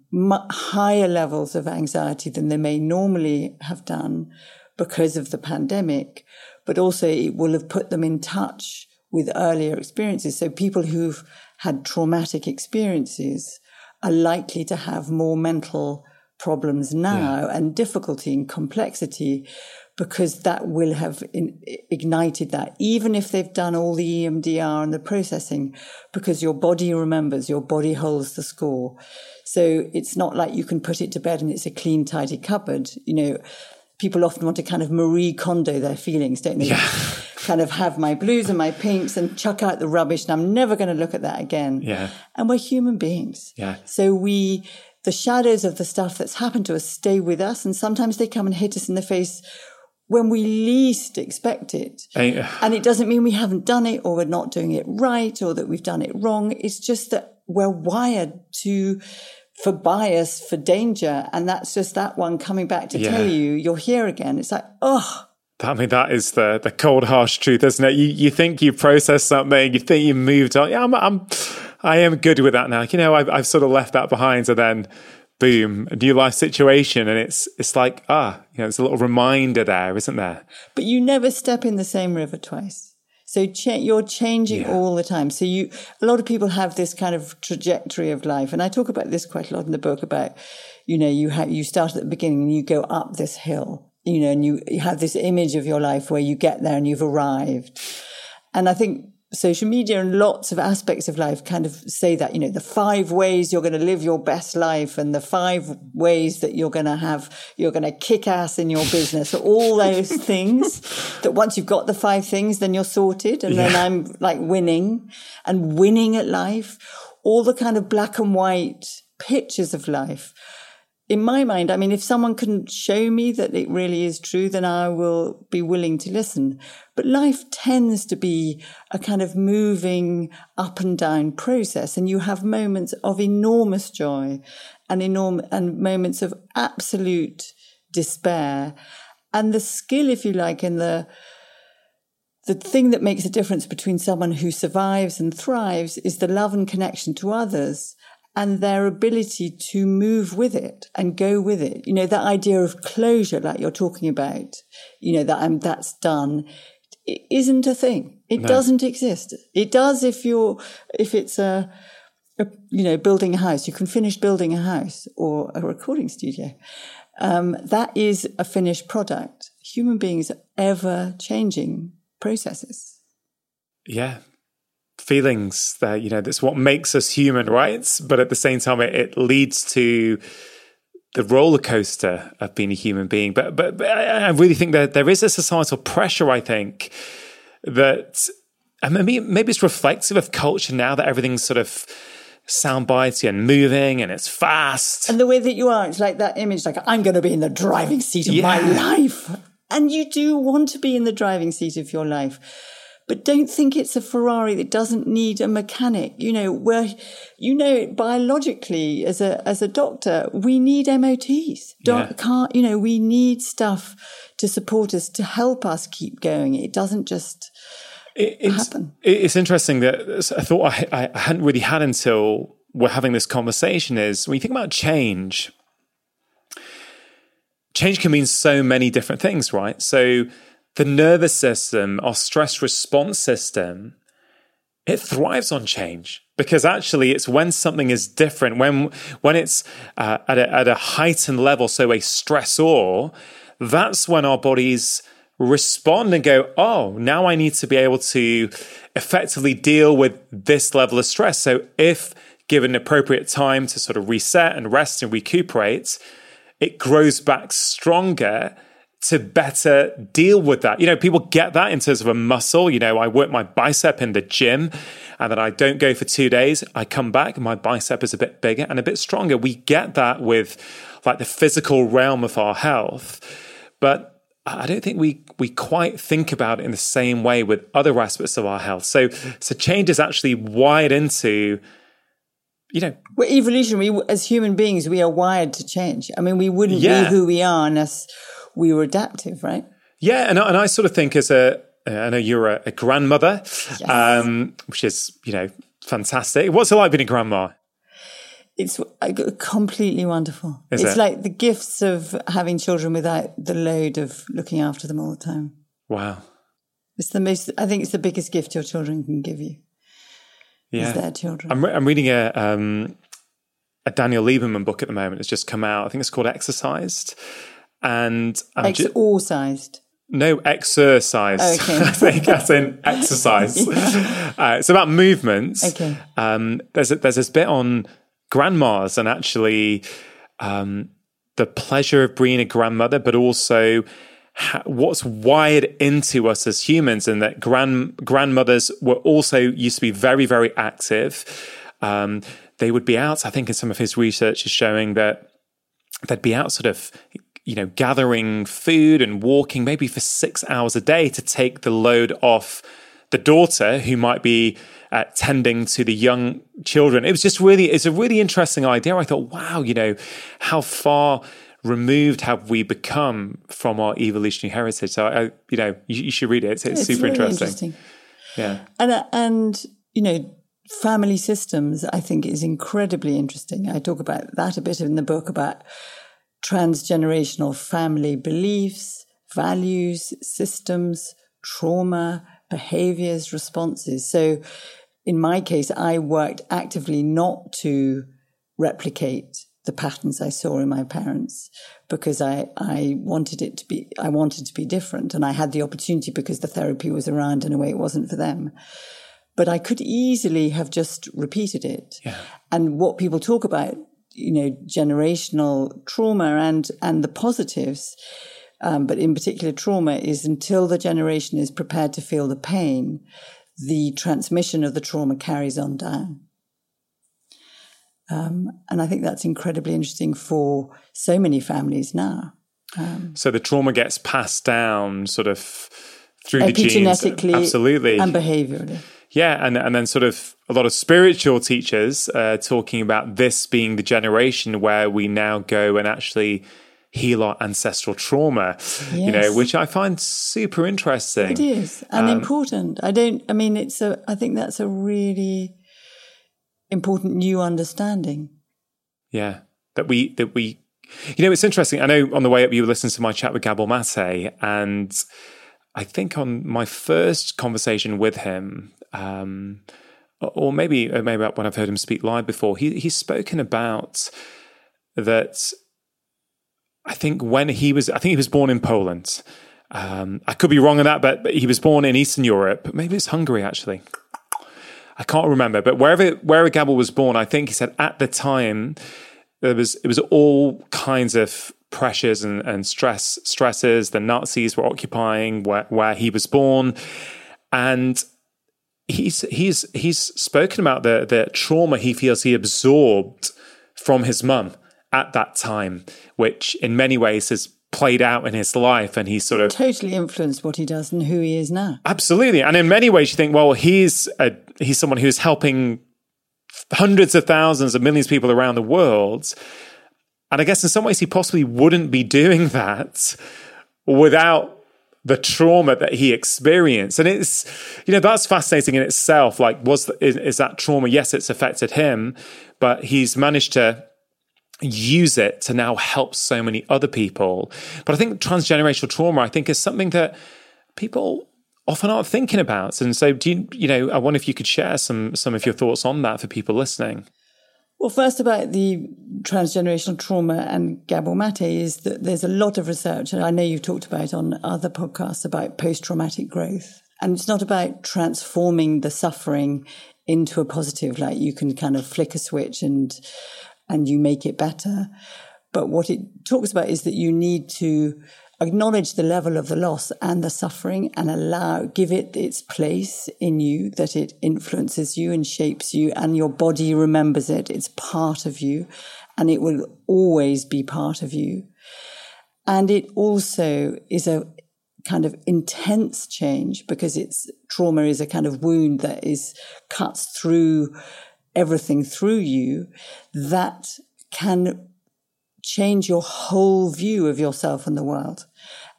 higher levels of anxiety than they may normally have done because of the pandemic but also it will have put them in touch with earlier experiences. So people who've had traumatic experiences are likely to have more mental problems now yeah. and difficulty and complexity because that will have in, ignited that, even if they've done all the EMDR and the processing, because your body remembers, your body holds the score. So it's not like you can put it to bed and it's a clean, tidy cupboard. You know, people often want to kind of Marie Kondo their feelings, don't they? Yeah. kind of have my blues and my pinks and chuck out the rubbish and I'm never going to look at that again. Yeah. And we're human beings. Yeah. So we, the shadows of the stuff that's happened to us stay with us and sometimes they come and hit us in the face when we least expect it. And it doesn't mean we haven't done it or we're not doing it right or that we've done it wrong. It's just that we're wired to for bias, for danger. And that's just that one coming back to yeah. tell you you're here again. It's like, oh. I mean, that is the, the cold, harsh truth, isn't it? You, you think you processed something, you think you moved on. Yeah, I'm, I'm, I am good with that now. You know, I've, I've sort of left that behind. So then, boom, a new life situation. And it's, it's like, ah, you know, it's a little reminder there, isn't there? But you never step in the same river twice. So cha- you're changing yeah. all the time. So you, a lot of people have this kind of trajectory of life. And I talk about this quite a lot in the book about, you know, you have, you start at the beginning and you go up this hill, you know, and you, you have this image of your life where you get there and you've arrived. And I think social media and lots of aspects of life kind of say that, you know, the five ways you're going to live your best life and the five ways that you're going to have, you're going to kick ass in your business, all those things that once you've got the five things, then you're sorted. And yeah. then I'm like winning and winning at life, all the kind of black and white pictures of life in my mind, I mean, if someone can show me that it really is true, then I will be willing to listen. But life tends to be a kind of moving up and down process. And you have moments of enormous joy and enormous and moments of absolute despair. And the skill, if you like, in the, the thing that makes a difference between someone who survives and thrives is the love and connection to others and their ability to move with it and go with it. You know, that idea of closure, like you're talking about, you know, that I'm, that's done, it isn't a thing. It no. doesn't exist. It does if you're, if it's a, a, you know, building a house, you can finish building a house or a recording studio. Um, that is a finished product. Human beings are ever changing processes. Yeah, feelings that you know that's what makes us human right? But at the same time it, it leads to the roller coaster of being a human being. But but, but I, really think that there is a societal pressure i think that um, and maybe maybe it's reflective of culture now that everything's sort of soundbitey and moving and it's fast. And the way that you are it's like that image like i'm going to be in the driving seat of yeah. my life. And you do want to be in the driving seat of your life but don't think it's a Ferrari that doesn't need a mechanic. You know, where, you know, biologically as a, as a doctor, we need MOTs. yeah. Can't, you know, we need stuff to support us, to help us keep going. It doesn't just it's, happen. It's interesting that I thought I, I hadn't really had until we're having this conversation is when you think about change, change can mean so many different things, right? So, the nervous system, our stress response system, it thrives on change because actually it's when something is different, when when it's uh, at, a, at a heightened level, so a stressor, that's when our bodies respond and go, oh, now I need to be able to effectively deal with this level of stress. So if given appropriate time to sort of reset and rest and recuperate, it grows back stronger to better deal with that. You know, people get that in terms of a muscle. You know, I work my bicep in the gym and then I don't go for two days. I come back my bicep is a bit bigger and a bit stronger. We get that with like the physical realm of our health. But I don't think we we quite think about it in the same way with other aspects of our health. So so change is actually wired into you know we're evolution we as human beings we are wired to change i mean we wouldn't yeah. be who we are unless we were adaptive, right? Yeah, and and I sort of think as a I know you're a, a grandmother, yes. um, which is you know fantastic. What's it like being a grandma? It's completely wonderful. Is it's it? like the gifts of having children without the load of looking after them all the time. Wow. It's the most, I think it's the biggest gift your children can give you. Yeah. Is their children. I'm, re- I'm reading a, um, a Daniel Lieberman book at the moment. It's just come out. I think it's called Exercised and I'm Ex- ju- all sized. No, exercise. Okay. I think as in exercise. uh, it's about movements. Okay. Um, there's a, there's this bit on grandmas and actually um, the pleasure of being a grandmother, but also ha- what's wired into us as humans, and that grand grandmothers were also used to be very very active. Um, they would be out. I think in some of his research is showing that they'd be out sort of you know, gathering food and walking maybe for six hours a day to take the load off the daughter who might be uh, tending to the young children. It was just really, it's a really interesting idea. I thought, wow, you know, how far removed have we become from our evolutionary heritage? So, I, you know, you, you should read it. It's, it's, it's super really interesting. interesting. Yeah. And, uh, and, you know, family systems, I think is incredibly interesting. I talk about that a bit in the book about transgenerational family beliefs, values, systems, trauma, behaviors, responses. So in my case, I worked actively not to replicate the patterns I saw in my parents because I, I wanted it to be, I wanted to be different. And I had the opportunity because the therapy was around in a way it wasn't for them. But I could easily have just repeated it. Yeah. And what people talk about you know, generational trauma and, and the positives. Um, but in particular, trauma is until the generation is prepared to feel the pain, the transmission of the trauma carries on down. Um, and I think that's incredibly interesting for so many families now. Um, so the trauma gets passed down sort of through the genes. Absolutely. And behaviorally. Yeah, and and then sort of a lot of spiritual teachers uh, talking about this being the generation where we now go and actually heal our ancestral trauma. Yes. You know, which I find super interesting. It is and um, important. I don't. I mean, it's a. I think that's a really important new understanding. Yeah, that we that we, you know, it's interesting. I know on the way up you listened to my chat with Gabor Mate, and I think on my first conversation with him, um, or maybe maybe when I've heard him speak live before, he he's spoken about that. I think when he was, I think he was born in Poland. Um, I could be wrong on that, but, but he was born in Eastern Europe. Maybe it's Hungary actually. I can't remember, but wherever wherever Gabor was born, I think he said at the time there was it was all kinds of pressures and, and stress stresses the Nazis were occupying where, where he was born, and he's he's he's spoken about the the trauma he feels he absorbed from his mum at that time, which in many ways has played out in his life and he's sort of totally influenced what he does and who he is now. Absolutely. And in many ways you think, well, he's a, he's someone who's helping hundreds of thousands of millions of people around the world. And I guess in some ways he possibly wouldn't be doing that without the trauma that he experienced. And it's, you know, that's fascinating in itself. Like, was, is, is that trauma? Yes, it's affected him, but he's managed to use it to now help so many other people. But I think transgenerational trauma, I think, is something that people often aren't thinking about. And so, do you, you know, I wonder if you could share some some of your thoughts on that for people listening. Well, first about the transgenerational trauma and Gabor Mate is that there's a lot of research, and I know you've talked about on other podcasts about post-traumatic growth. And it's not about transforming the suffering into a positive, like you can kind of flick a switch and and you make it better. But what it talks about is that you need to acknowledge the level of the loss and the suffering and allow, give it its place in you, that it influences you and shapes you and your body remembers it. It's part of you and it will always be part of you. And it also is a kind of intense change because it's trauma is a kind of wound that is cuts through everything through you that can change your whole view of yourself and the world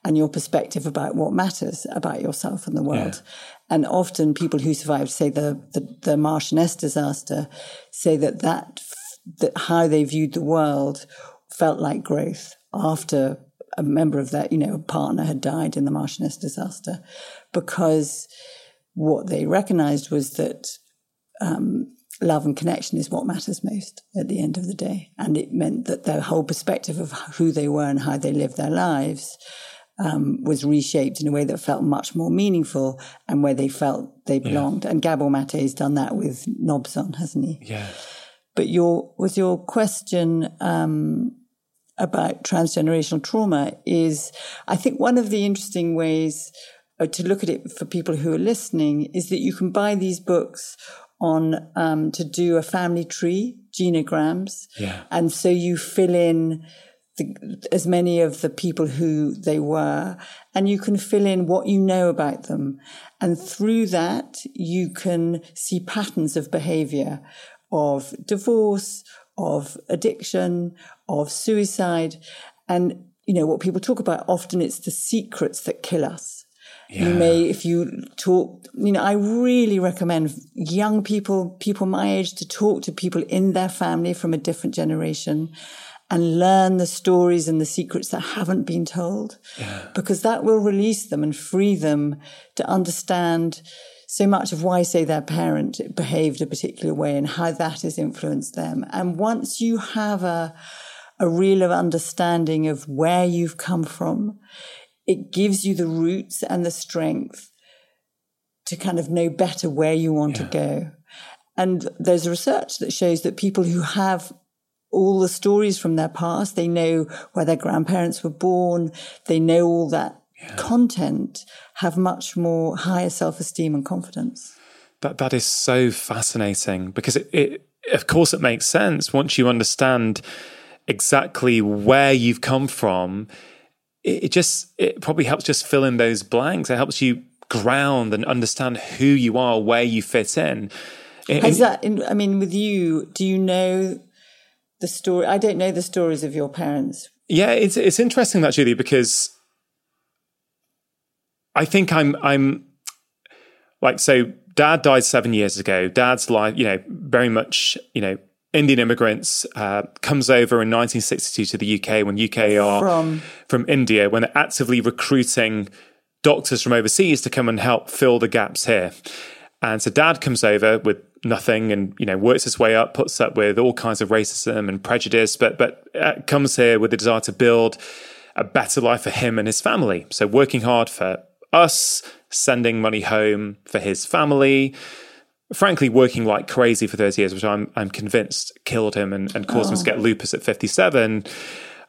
and your perspective about what matters about yourself and the world. Yeah. And often people who survived, say the, the, the Marchioness disaster, say that that, that how they viewed the world felt like growth after a member of their, you know, partner had died in the Marchioness disaster because what they recognized was that, um, love and connection is what matters most at the end of the day. And it meant that their whole perspective of who they were and how they lived their lives um, was reshaped in a way that felt much more meaningful and where they felt they belonged. Yeah. And Gabor Mate has done that with Nobson, hasn't he? Yeah. But your was your question um, about transgenerational trauma is, I think, one of the interesting ways uh, to look at it for people who are listening is that you can buy these books on um, to do a family tree genograms, yeah. and so you fill in the, as many of the people who they were, and you can fill in what you know about them. And through that, you can see patterns of behavior of divorce, of addiction, of suicide. And, you know, what people talk about often it's the secrets that kill us. Yeah. You may, if you talk, you know, I really recommend young people, people my age to talk to people in their family from a different generation and learn the stories and the secrets that haven't been told yeah. because that will release them and free them to understand so much of why say their parent behaved a particular way and how that has influenced them and once you have a a real understanding of where you've come from it gives you the roots and the strength to kind of know better where you want yeah. to go and there's research that shows that people who have all the stories from their past. They know where their grandparents were born. They know all that yeah. content, have much more higher self esteem and confidence. That that is so fascinating because it, it of course it makes sense once you understand exactly where you've come from. It, it just it probably helps just fill in those blanks. It helps you ground and understand who you are, where you fit in. Has that? I mean, with you, do you know the story. I don't know the stories of your parents. Yeah, it's it's interesting that Julie because I think I'm I'm like so dad died seven years ago. Dad's life, you know, very much, you know, Indian immigrants uh, comes over in 1962 to the UK when UK are From? from India when they're actively recruiting doctors from overseas to come and help fill the gaps here. And so dad comes over with nothing and you know works his way up, puts up with all kinds of racism and prejudice, but but uh, comes here with the desire to build a better life for him and his family. So working hard for us, sending money home for his family, frankly working like crazy for 30 years, which I'm I'm convinced killed him and, and caused him to get lupus at 57.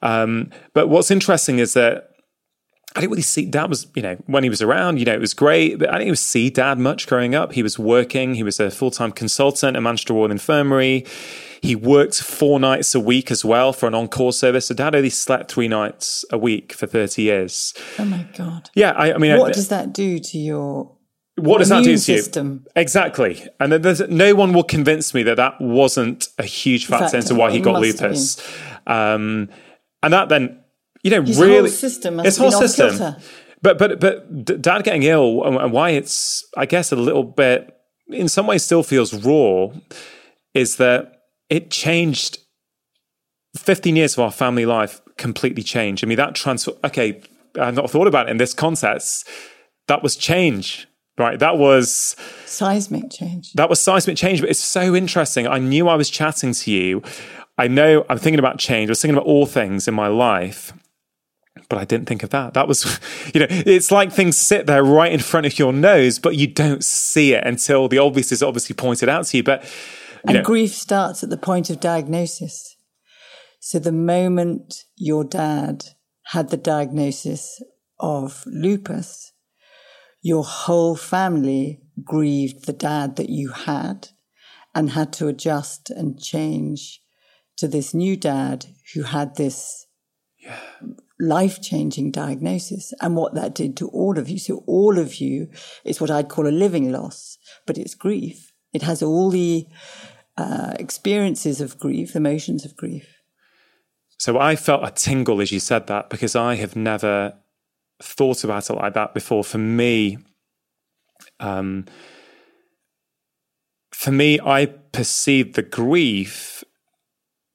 Um, but what's interesting is that I didn't really see dad was, you know, when he was around, you know, it was great. But I didn't even see dad much growing up. He was working, he was a full time consultant at Manchester Royal Infirmary. He worked four nights a week as well for an encore service. So dad only slept three nights a week for 30 years. Oh my God. Yeah, I, I mean, What I- does that do to your what does that do to you? system? Exactly. And there's, no one will convince me that that wasn't a huge factor, Factor. into why he got lupus. Um, and that then, you know, His really. whole system his whole system. kilter. But, but, but dad getting ill and and why it's, I guess, a little bit, in some ways still feels raw is that it changed 15 years of our family life completely changed. I mean, that transfer, okay, I've not thought about it in this context. That was change, right? That was, seismic change. that was seismic change, but it's so interesting. I knew I was chatting to you. I know I'm thinking about change. I was thinking about all things in my life, but I didn't think of that. That was, you know, it's like things sit there right in front of your nose, but you don't see it until the obvious is obviously pointed out to you. But, you And know, grief starts at the point of diagnosis. So the moment your dad had the diagnosis of lupus, your whole family grieved the dad that you had and had to adjust and change to this new dad who had this life changing diagnosis and what that did to all of you. So, all of you is what I'd call a living loss, but it's grief. It has all the uh, experiences of grief, emotions of grief. So I felt a tingle as you said that because I have never thought about it like that before. For me, um, for me, I perceived the grief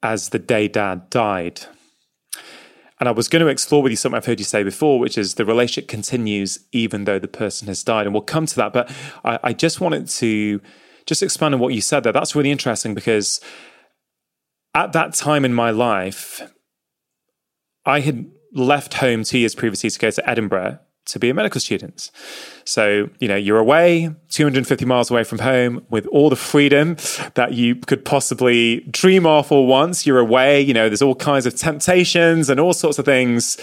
as the day dad died. And I was going to explore with you something I've heard you say before, which is the relationship continues even though the person has died. And we'll come to that. But I, I just wanted to just expand on what you said there. That's really interesting because at that time in my life, I had left home two years previously to go to Edinburgh to be a medical student. So, you know, you're away, 250 miles away from home with all the freedom that you could possibly dream of all once. You're away, you know, there's all kinds of temptations and all sorts of things.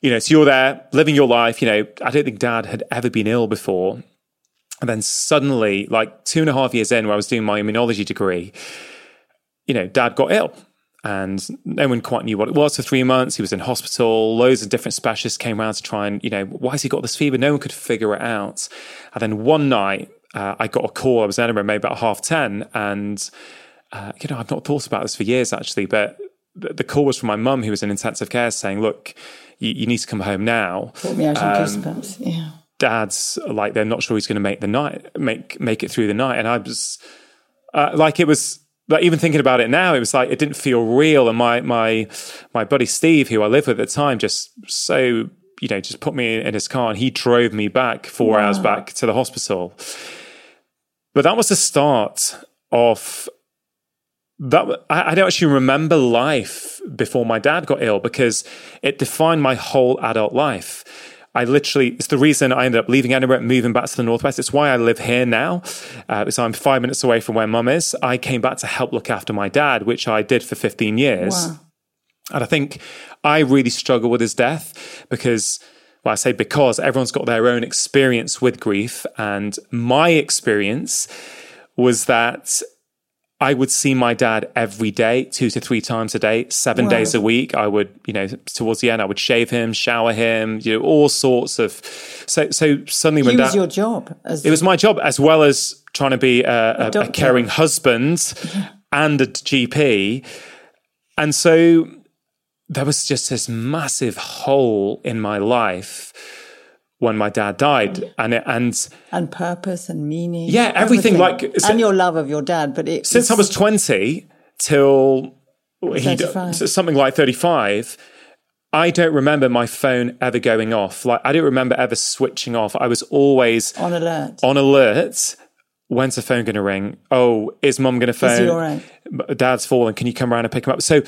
You know, so you're there living your life. You know, I don't think dad had ever been ill before. And then suddenly, like two and a half years in, where I was doing my immunology degree, you know, dad got ill and no one quite knew what it was for three months. He was in hospital. Loads of different specialists came around to try and, you know, why has he got this fever? No one could figure it out. And then one night, uh, I got a call. I was in Edinburgh, maybe about half 10. And, uh, you know, I've not thought about this for years, actually, but the, call was from my mum, who was in intensive care, saying, look, you, you need to come home now. Put me out goosebumps. Yeah. Dad's like, they're not sure he's going to make the night, make, make it through the night. And I was uh, like, it was, like even thinking about it now, it was like it didn't feel real. And my my my buddy Steve, who I lived with at the time, just so you know, just put me in his car and he drove me back four hours back to the hospital. But that was the start of that. I, I don't actually remember life before my dad got ill because it defined my whole adult life. I literally, it's the reason I ended up leaving Edinburgh, moving back to the Northwest. It's why I live here now. Uh, so I'm five minutes away from where mum is. I came back to help look after my dad, which I did for 15 years. Wow. And I think I really struggle with his death because, well, I say because everyone's got their own experience with grief. And my experience was that I would see my dad every day, two to three times a day, seven Wow. days a week. I would, you know, towards the end, I would shave him, shower him, you know, all sorts of. So, so suddenly when It dad, was your job. As it was my job as well as trying to be a, a, a caring husband and a GP. And so there was just this massive hole in my life when my dad died, and it, and and purpose and meaning. Yeah, everything, like and your love of your dad. But it since I was twenty till he something like thirty five. I don't remember my phone ever going off. Like I don't remember ever switching off. I was always on alert. On alert. When's the phone going to ring? Oh, is mom going to phone? Is he all right? Dad's fallen. Can you come around and pick him up? So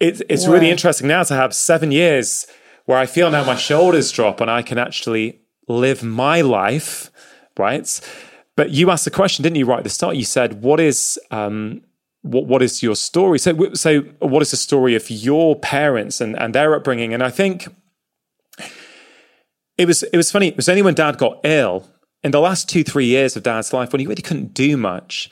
it, it's really interesting now to have seven years where I feel now my shoulders drop and I can actually live my life, right? But you asked the question, didn't you, right at the start? You said, "What is um, what what is your story?" So, so what is the story of your parents and and their upbringing? And I think it was it was funny. It was only when Dad got ill in the last two three years of Dad's life when he really couldn't do much.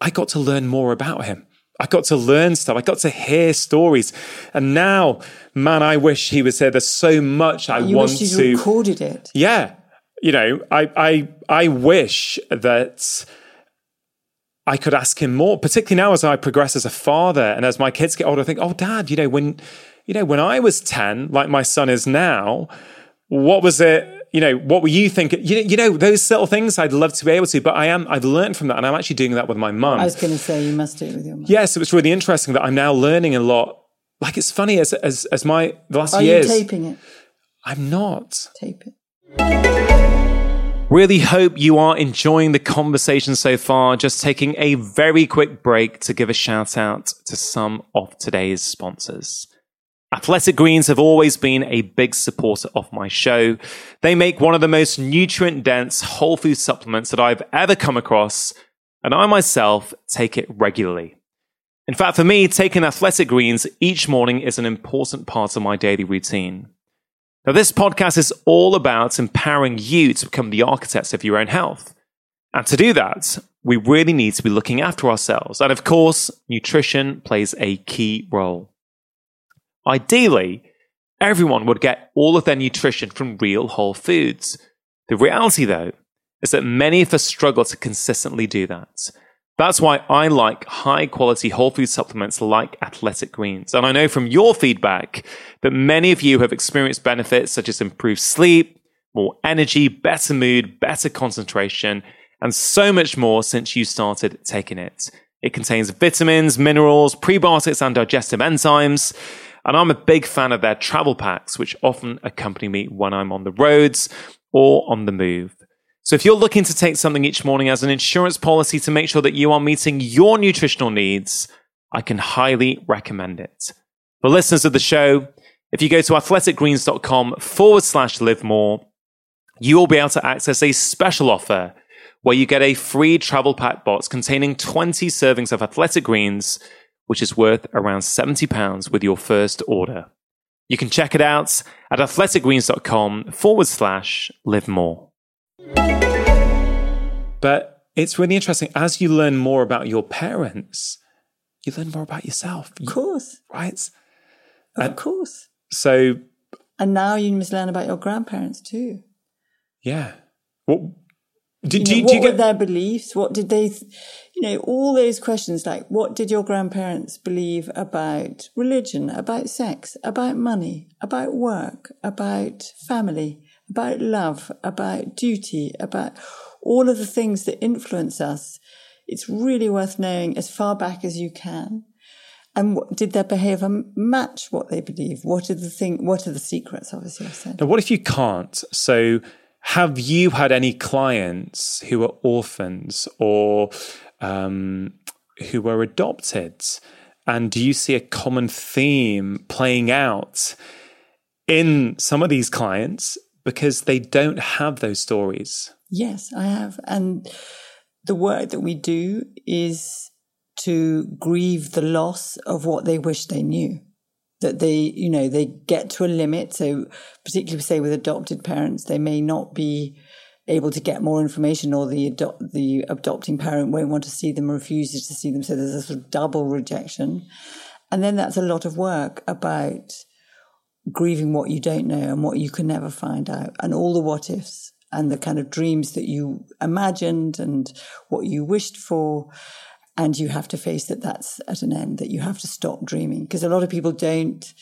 I got to learn more about him. I got to learn stuff. I got to hear stories. And now, man, I wish he was here. There's so much I you want wish to. recorded it. Yeah. You know, I, I, I wish that I could ask him more, particularly now as I progress as a father and as my kids get older, I think, oh, dad, you know, when, you know, when I was 10, like my son is now, what was it? You know, what were you thinking? You know, you know, those little things I'd love to be able to, but I am, I've learned from that and I'm actually doing that with my mum. I was going to say, you must do it with your mum. Yes, it was really interesting that I'm now learning a lot. Like it's funny as, as, as my, the last Are years. Are you taping it? I'm not. Tape it. Really hope you are enjoying the conversation so far. Just taking a very quick break to give a shout out to some of today's sponsors. Athletic Greens have always been a big supporter of my show. They make one of the most nutrient dense whole food supplements that I've ever come across, and I myself take it regularly. In fact, for me, taking Athletic Greens each morning is an important part of my daily routine. Now, this podcast is all about empowering you to become the architects of your own health. And to do that, we really need to be looking after ourselves. And of course, nutrition plays a key role. Ideally, everyone would get all of their nutrition from real whole foods. The reality, though, is that many of us struggle to consistently do that. That's why I like high quality whole food supplements like Athletic Greens. And I know from your feedback that many of you have experienced benefits such as improved sleep, more energy, better mood, better concentration, and so much more since you started taking it. It contains vitamins, minerals, prebiotics, and digestive enzymes. And I'm a big fan of their travel packs, which often accompany me when I'm on the roads or on the move. So if you're looking to take something each morning as an insurance policy to make sure that you are meeting your nutritional needs, I can highly recommend it. For listeners of the show, if you go to athleticgreens.com forward slash live more, you will be able to access a special offer where you get a free travel pack box containing 20 servings of athletic greens which is worth around £70 with your first order. You can check it out at athleticgreens.com forward slash live more. But it's really interesting. As you learn more about your parents, you learn more about yourself. Of course. Right? Of and course. So. And now you must learn about your grandparents too. Yeah. Well, do, you know, do, what do you get... were their beliefs? What did they, you know, all those questions like, what did your grandparents believe about religion, about sex, about money, about work, about family, about love, about duty, about all of the things that influence us? It's really worth knowing as far back as you can. And what, did their behavior match what they believe? What are the thing? What are the secrets? Obviously, I said. Now, what if you can't? So have you had any clients who are orphans or um, who were adopted? And do you see a common theme playing out in some of these clients because they don't have those stories? Yes, I have. And the work that we do is to grieve the loss of what they wish they knew that they, you know, they get to a limit. So particularly say with adopted parents, they may not be able to get more information or the the adopting parent won't want to see them, or refuses to see them. So there's a sort of double rejection. And then that's a lot of work about grieving what you don't know and what you can never find out and all the what ifs and the kind of dreams that you imagined and what you wished for and you have to face that that's at an end that you have to stop dreaming because a lot of people don't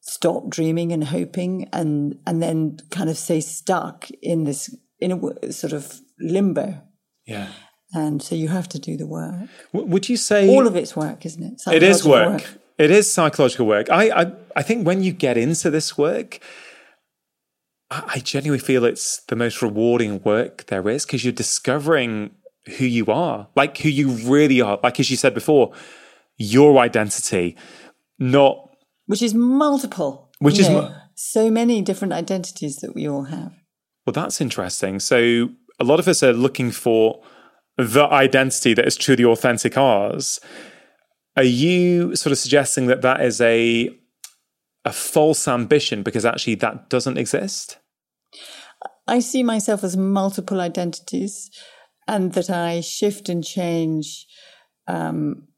stop dreaming and hoping and and then kind of stay stuck in this in a sort of limbo Yeah. and so you have to do the work W- would you say all of it's work isn't it it is Psychological work. It is psychological work. I, I I think when you get into this work, I, I genuinely feel it's the most rewarding work there is because you're discovering who you are, like who you really are. Like as you said before, your identity, not which is multiple Which is know, mu- so many different identities that we all have well. That's interesting. So a lot of us are looking for the identity that is truly authentic ours. Are you sort of suggesting that that is a a false ambition because actually that doesn't exist? I see myself as multiple identities and that I shift and change um,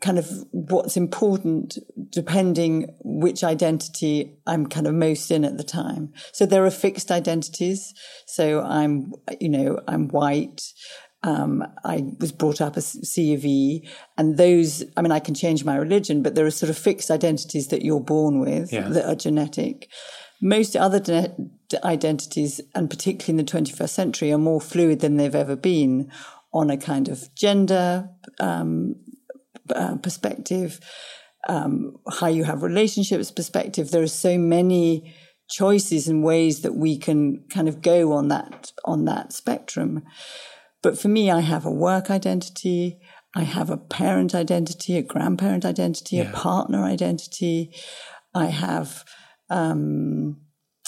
kind of what's important depending which identity I'm kind of most in at the time. So there are fixed identities. So I'm, you know, I'm white. Um, I was brought up as C of E, and those, I mean, I can change my religion, but there are sort of fixed identities that you're born with Yeah. that are genetic. Most other de- identities, and particularly in the 21st century, are more fluid than they've ever been on a kind of gender um, uh, perspective, um, how you have relationships perspective. There are so many choices and ways that we can kind of go on that on that spectrum. But for me, I have a work identity. I have a parent identity, a grandparent identity, a partner identity. I have, um,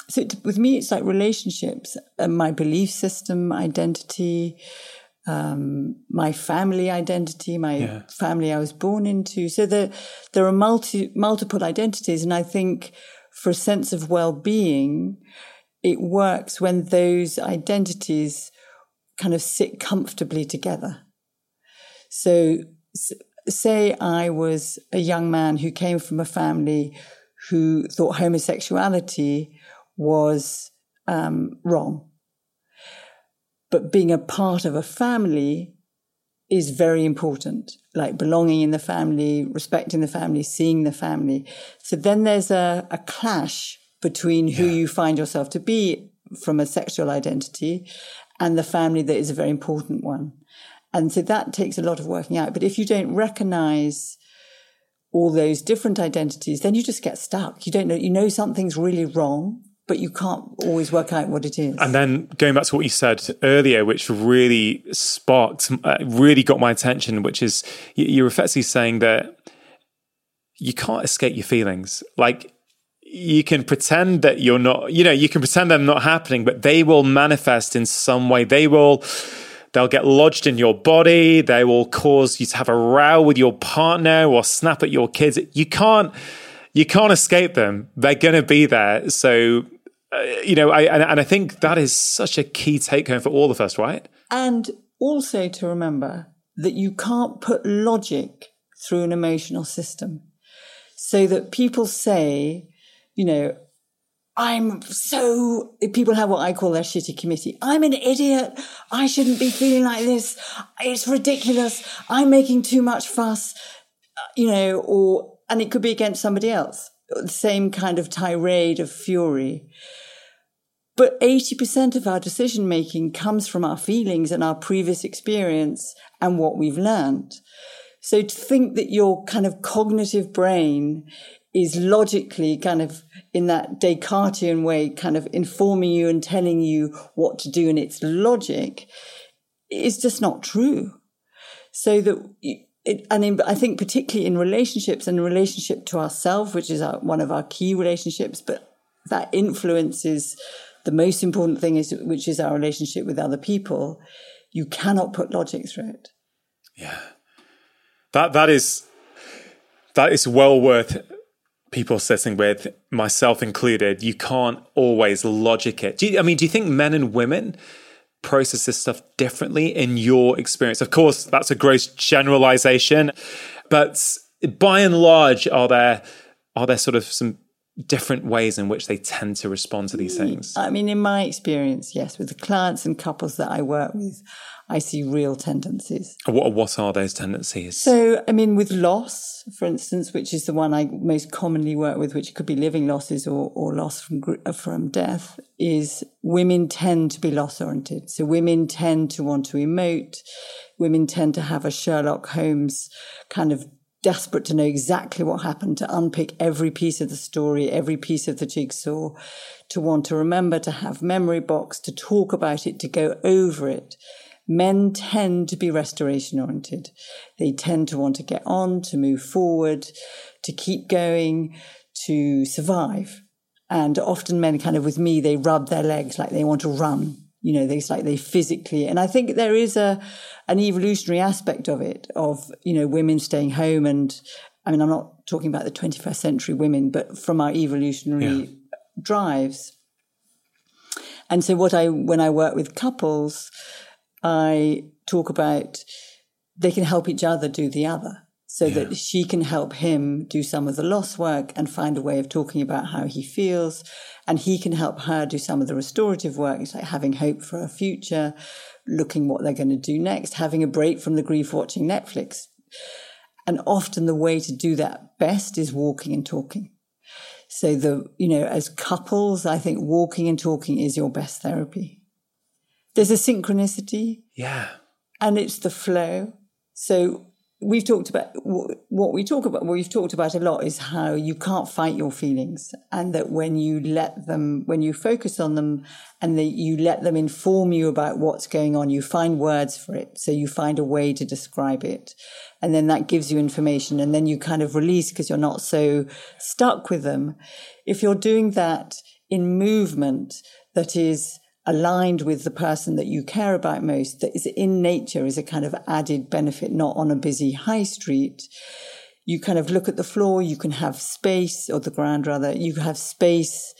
so it, with me, it's like relationships, uh, my belief system identity, um, my family identity, my family I was born into. So there, there are multi, multiple identities. And I think for a sense of well-being, it works when those identities kind of sit comfortably together. So say I was a young man who came from a family who thought homosexuality was um, wrong. But being a part of a family is very important, like belonging in the family, respecting the family, seeing the family. So then there's a, a clash between who you find yourself to be from a sexual identity and the family that is a very important one. And so that takes a lot of working out. But if you don't recognize all those different identities, then you just get stuck. You don't know, you know something's really wrong, but you can't always work out what it is. And then going back to what you said earlier, which really sparked, uh, really got my attention, which is you- you're effectively saying that you can't escape your feelings. Like you can pretend that you're not, you know, you can pretend they're not happening, but they will manifest in some way. They will, they'll get lodged in your body. They will cause you to have a row with your partner or snap at your kids. You can't, you can't escape them. They're going to be there. So, uh, you know, I, and, and I think that is such a key take home for all of us, right? And also to remember that you can't put logic through an emotional system. So that people say, you know, I'm so, people have what I call their shitty committee. I'm an idiot. I shouldn't be feeling like this. It's ridiculous. I'm making too much fuss, you know, or, and it could be against somebody else. The same kind of tirade of fury. But 80% of our decision making comes from our feelings and our previous experience and what we've learned. So to think that your kind of cognitive brain is logically kind of in that Descartesian way, kind of informing you and telling you what to do and its logic is just not true. So that, it, and in, I think particularly in relationships and relationship to ourselves, which is our, one of our key relationships, but that influences the most important thing is, which is our relationship with other people. You cannot put logic through it. Yeah. That that is that is well worth people sitting with, myself included. You can't always logic it. You, I mean, do you think men and women process this stuff differently in your experience? Of course, that's a gross generalization, but by and large, are there are there sort of some different ways in which they tend to respond to these mm, things? I mean, in my experience, yes, with the clients and couples that I work with, I see real tendencies. What, what are those tendencies? So, I mean, with loss, for instance, which is the one I most commonly work with, which could be living losses or, or loss from, from death, is women tend to be loss oriented. So women tend to want to emote. Women tend to have a Sherlock Holmes kind of desperate to know exactly what happened, to unpick every piece of the story, every piece of the jigsaw, to want to remember, to have memory box, to talk about it, to go over it men tend to be restoration oriented. They tend to want to get on, to move forward, to keep going, to survive. And often men kind of with me, they rub their legs like they want to run. You know, they like they physically, and I think there is a, an evolutionary aspect of it, of, you know, women staying home and, I mean, I'm not talking about the 21st century women, but from our evolutionary yeah. drives. And so what I, when I work with couples, I talk about they can help each other do the other so yeah. that she can help him do some of the loss work and find a way of talking about how he feels. And he can help her do some of the restorative work. It's like having hope for a future, looking what they're going to do next, having a break from the grief watching Netflix. And often the way to do that best is walking and talking. So the, you know, as couples, I think walking and talking is your best therapy. There's a synchronicity. Yeah. And it's the flow. So we've talked about what we talk about, what we've talked about a lot is how you can't fight your feelings and that when you let them, when you focus on them and that you let them inform you about what's going on, you find words for it. So you find a way to describe it. And then that gives you information and then you kind of release because you're not so stuck with them. If you're doing that in movement that is aligned with the person that you care about most, that is in nature is a kind of added benefit, not on a busy high street. You kind of look at the floor, you can have space, or the ground rather, you have space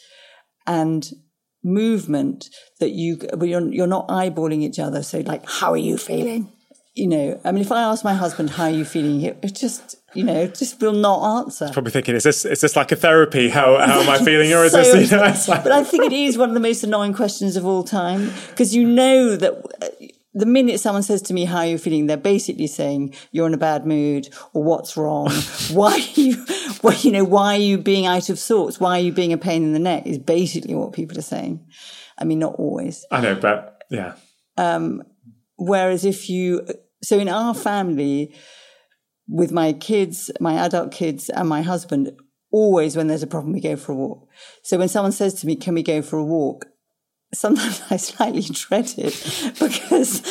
and movement that you, you're, you're not eyeballing each other. So like, how are you feeling? You know, I mean, if I ask my husband, how are you feeling? It just, you know, just will not answer. Probably thinking, is this is this like a therapy? How how am I feeling, or is so this? You know, like... But I think it is one of the most annoying questions of all time because you know that. Uh, the minute someone says to me, how are you feeling? They're basically saying you're in a bad mood or what's wrong? why are you, well, you know, why are you being out of sorts? Why are you being a pain in the neck is basically what people are saying. I mean, not always. I know, but yeah. Um, whereas if you, so in our family, with my kids, my adult kids, and my husband, always when there's a problem, we go for a walk. So when someone says to me, Can we go for a walk? Sometimes I slightly dread it because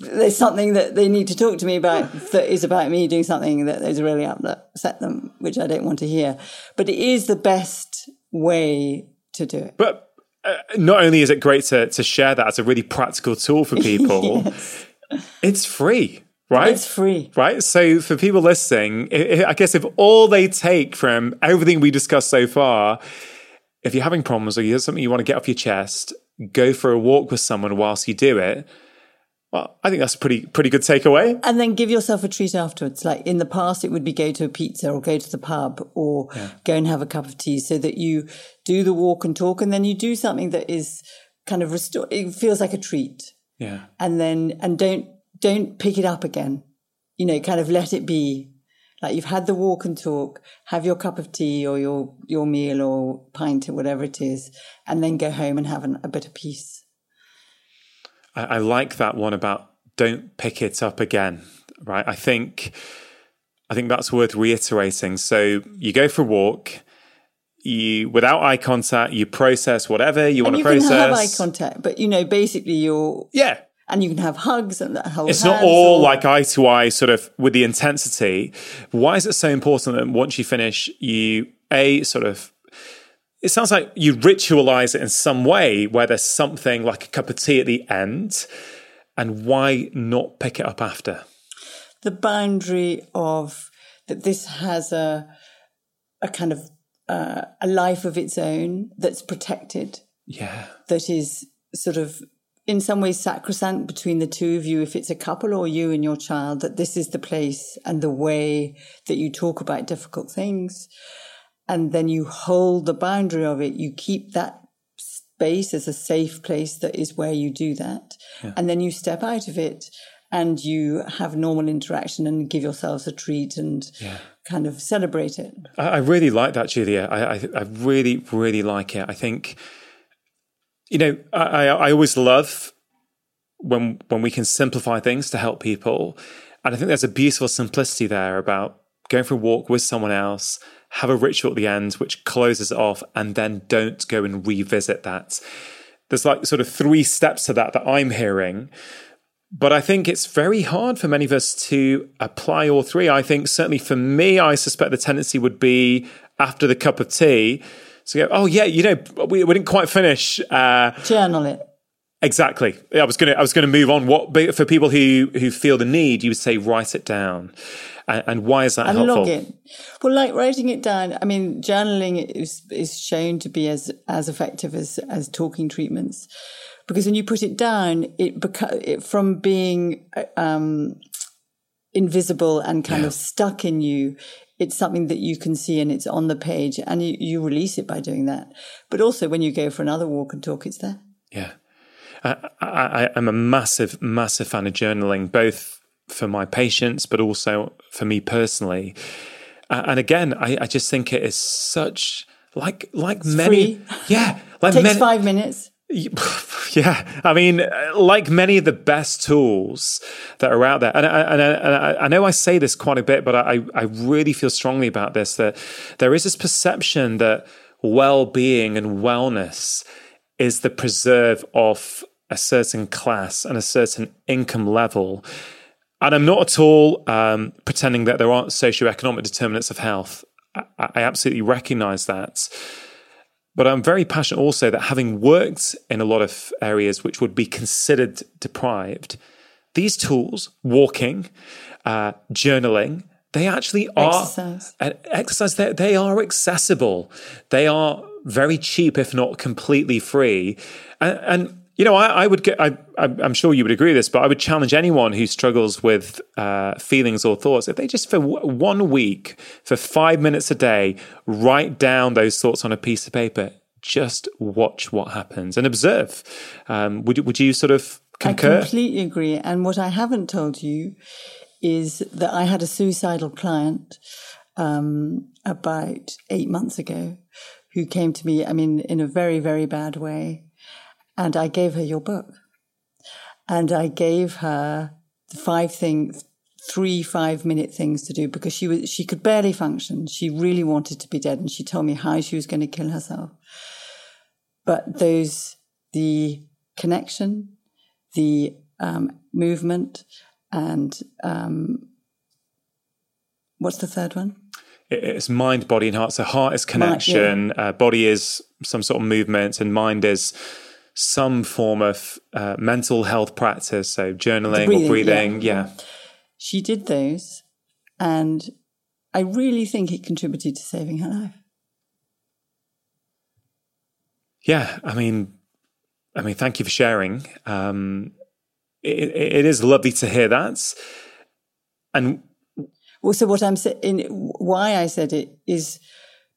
there's something that they need to talk to me about that is about me doing something that is really upset them, which I don't want to hear. But it is the best way to do it. But uh, not only is it great to, to share that as a really practical tool for people, yes. It's free right? It's free. Right. So for people listening, I guess if all they take from everything we discussed so far, if you're having problems or you have something you want to get off your chest, go for a walk with someone whilst you do it. Well, I think that's a pretty pretty good takeaway. And then give yourself a treat afterwards. Like in the past, it would be go to a pizza or go to the pub or yeah. go and have a cup of tea, so that you do the walk and talk, and then you do something that is kind of restore. It feels like a treat. Yeah. And then and don't don't pick it up again. You know, kind of let it be. Like you've had the walk and talk, have your cup of tea or your, your meal or pint or whatever it is, and then go home and have an, a bit of peace. I, I like that one about don't pick it up again, right? I think, I think that's worth reiterating. So you go for a walk, you without eye contact, you process whatever you and want to process. You can have eye contact, but you know, basically you're yeah and you can have hugs and that whole. It's not all or... like eye to eye, sort of with the intensity. Why is it so important that once you finish, you a sort of it sounds like you ritualize it in some way where there's something like a cup of tea at the end and why not pick it up after the boundary of that this has a a kind of uh, a life of its own that's protected yeah that is sort of in some ways sacrosanct between the two of you, if it's a couple or you and your child, that this is the place and the way that you talk about difficult things. and then you hold the boundary of it. You keep that space as a safe place that is where you do that. Yeah. And then you step out of it and you have normal interaction and give yourselves a treat and yeah. kind of celebrate it. I, I really like that, Julia. I, I, I, really, really like it. I think, you know, I, I always love when when we can simplify things to help people, and I think there's a beautiful simplicity there about going for a walk with someone else, have a ritual at the end which closes it off, and then don't go and revisit that. There's like sort of three steps to that that I'm hearing but I think it's very hard for many of us to apply all three. I think certainly for me, I suspect the tendency would be after the cup of tea to go, oh yeah, you know, we, we didn't quite finish. Uh, Journal it. Exactly. I was gonna I was gonna move on. What for people who who feel the need, you would say write it down. And, and why is that and helpful? log it. Well, like writing it down. I mean, journaling is is shown to be as as effective as as talking treatments because when you put it down, it, beca- it from being um, invisible and kind yeah. of stuck in you, it's something that you can see and it's on the page, and you, you release it by doing that. But also, when you go for another walk and talk, it's there. Yeah, I, I, I'm a massive, massive fan of journaling, both for my patients, but also for me personally. Uh, and again, I, I, just think it is such like like it's many, free. yeah, like takes many, five minutes. Yeah, I mean, like many of the best tools that are out there, and I, and I, and I know I say this quite a bit, but I, I really feel strongly about this that there is this perception that well being and wellness is the preserve of a certain class and a certain income level. And I'm not at all um, pretending that there aren't socioeconomic determinants of health. I, I absolutely recognize that. But I'm very passionate also that having worked in a lot of areas which would be considered deprived, these tools, walking, uh, journaling, they actually are exercise. Uh, exercise. They, they are accessible. They are very cheap, if not completely free. And, and you know, I, I would get, I, am sure you would agree with this, but I would challenge anyone who struggles with uh, feelings or thoughts if they just for w- one week, for five minutes a day, write down those thoughts on a piece of paper. Just watch what happens and observe. Um, would would you sort of concur? I completely agree. And what I haven't told you is that I had a suicidal client um, about eight months ago who came to me. I mean, in a very very bad way and I gave her your book. And I gave her the five things, three five minute things to do because she was, she could barely function. She really wanted to be dead. And she told me how she was going to kill herself. But those, the connection, the um, movement, and um, what's the third one? It's mind, body, and heart. So heart is connection, mind, yeah. uh, body is some sort of movement, and mind is some form of uh, mental health practice, so journaling breathing, or breathing. Yeah. yeah. She did those, and I really think it contributed to saving her life. Yeah, I mean, I mean, thank you for sharing. Um, it, it is lovely to hear that, and also what I'm saying, why I said it is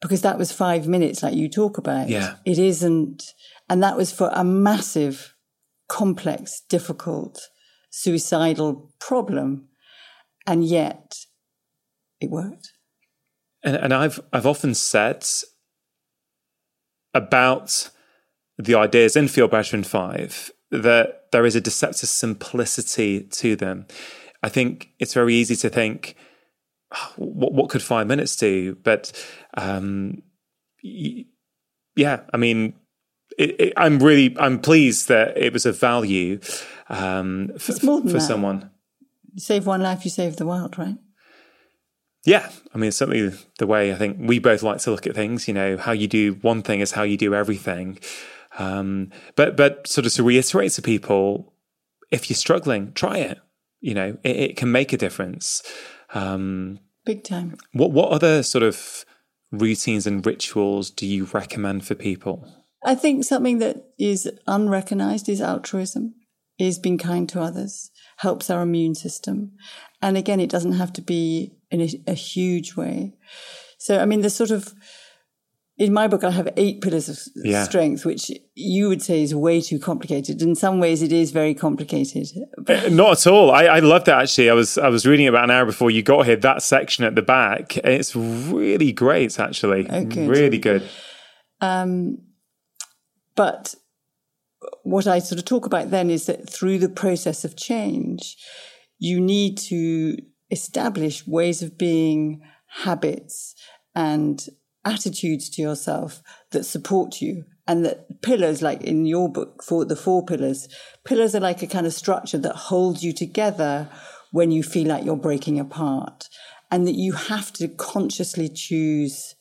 because that was five minutes, like you talk about. Yeah, it isn't and that was for a massive, complex, difficult, suicidal problem. And yet it worked. And, and I've, I've often said about the ideas in Better in Five that there is a deceptive simplicity to them. I think it's very easy to think, oh, what, what, could five minutes do? But um, yeah, I mean, it, it, I'm really I'm pleased that it was of value um, for, for that. someone. You save one life, you save the world, right? Yeah, I mean, it's certainly the way I think we both like to look at things. You know, how you do one thing is how you do everything. Um, but but sort of to reiterate to people, if you're struggling, try it. You know, it, it can make a difference. Um, Big time. What what other sort of routines and rituals do you recommend for people? I think something that is unrecognized is altruism, is being kind to others, helps our immune system. And again, it doesn't have to be in a, a huge way. So, I mean, the sort of in my book, I have eight pillars of Yeah. strength, which you would say is way too complicated. In some ways, it is very complicated. Not at all. I, I loved that actually. I was I was reading about an hour before you got here. That section at the back, it's really great. Actually, Oh, good. really good. Um, but what I sort of talk about then is that through the process of change, you need to establish ways of being, habits, and attitudes to yourself that support you. And that pillars, like in your book, for the four pillars, pillars are like a kind of structure that holds you together when you feel like you're breaking apart. And that you have to consciously choose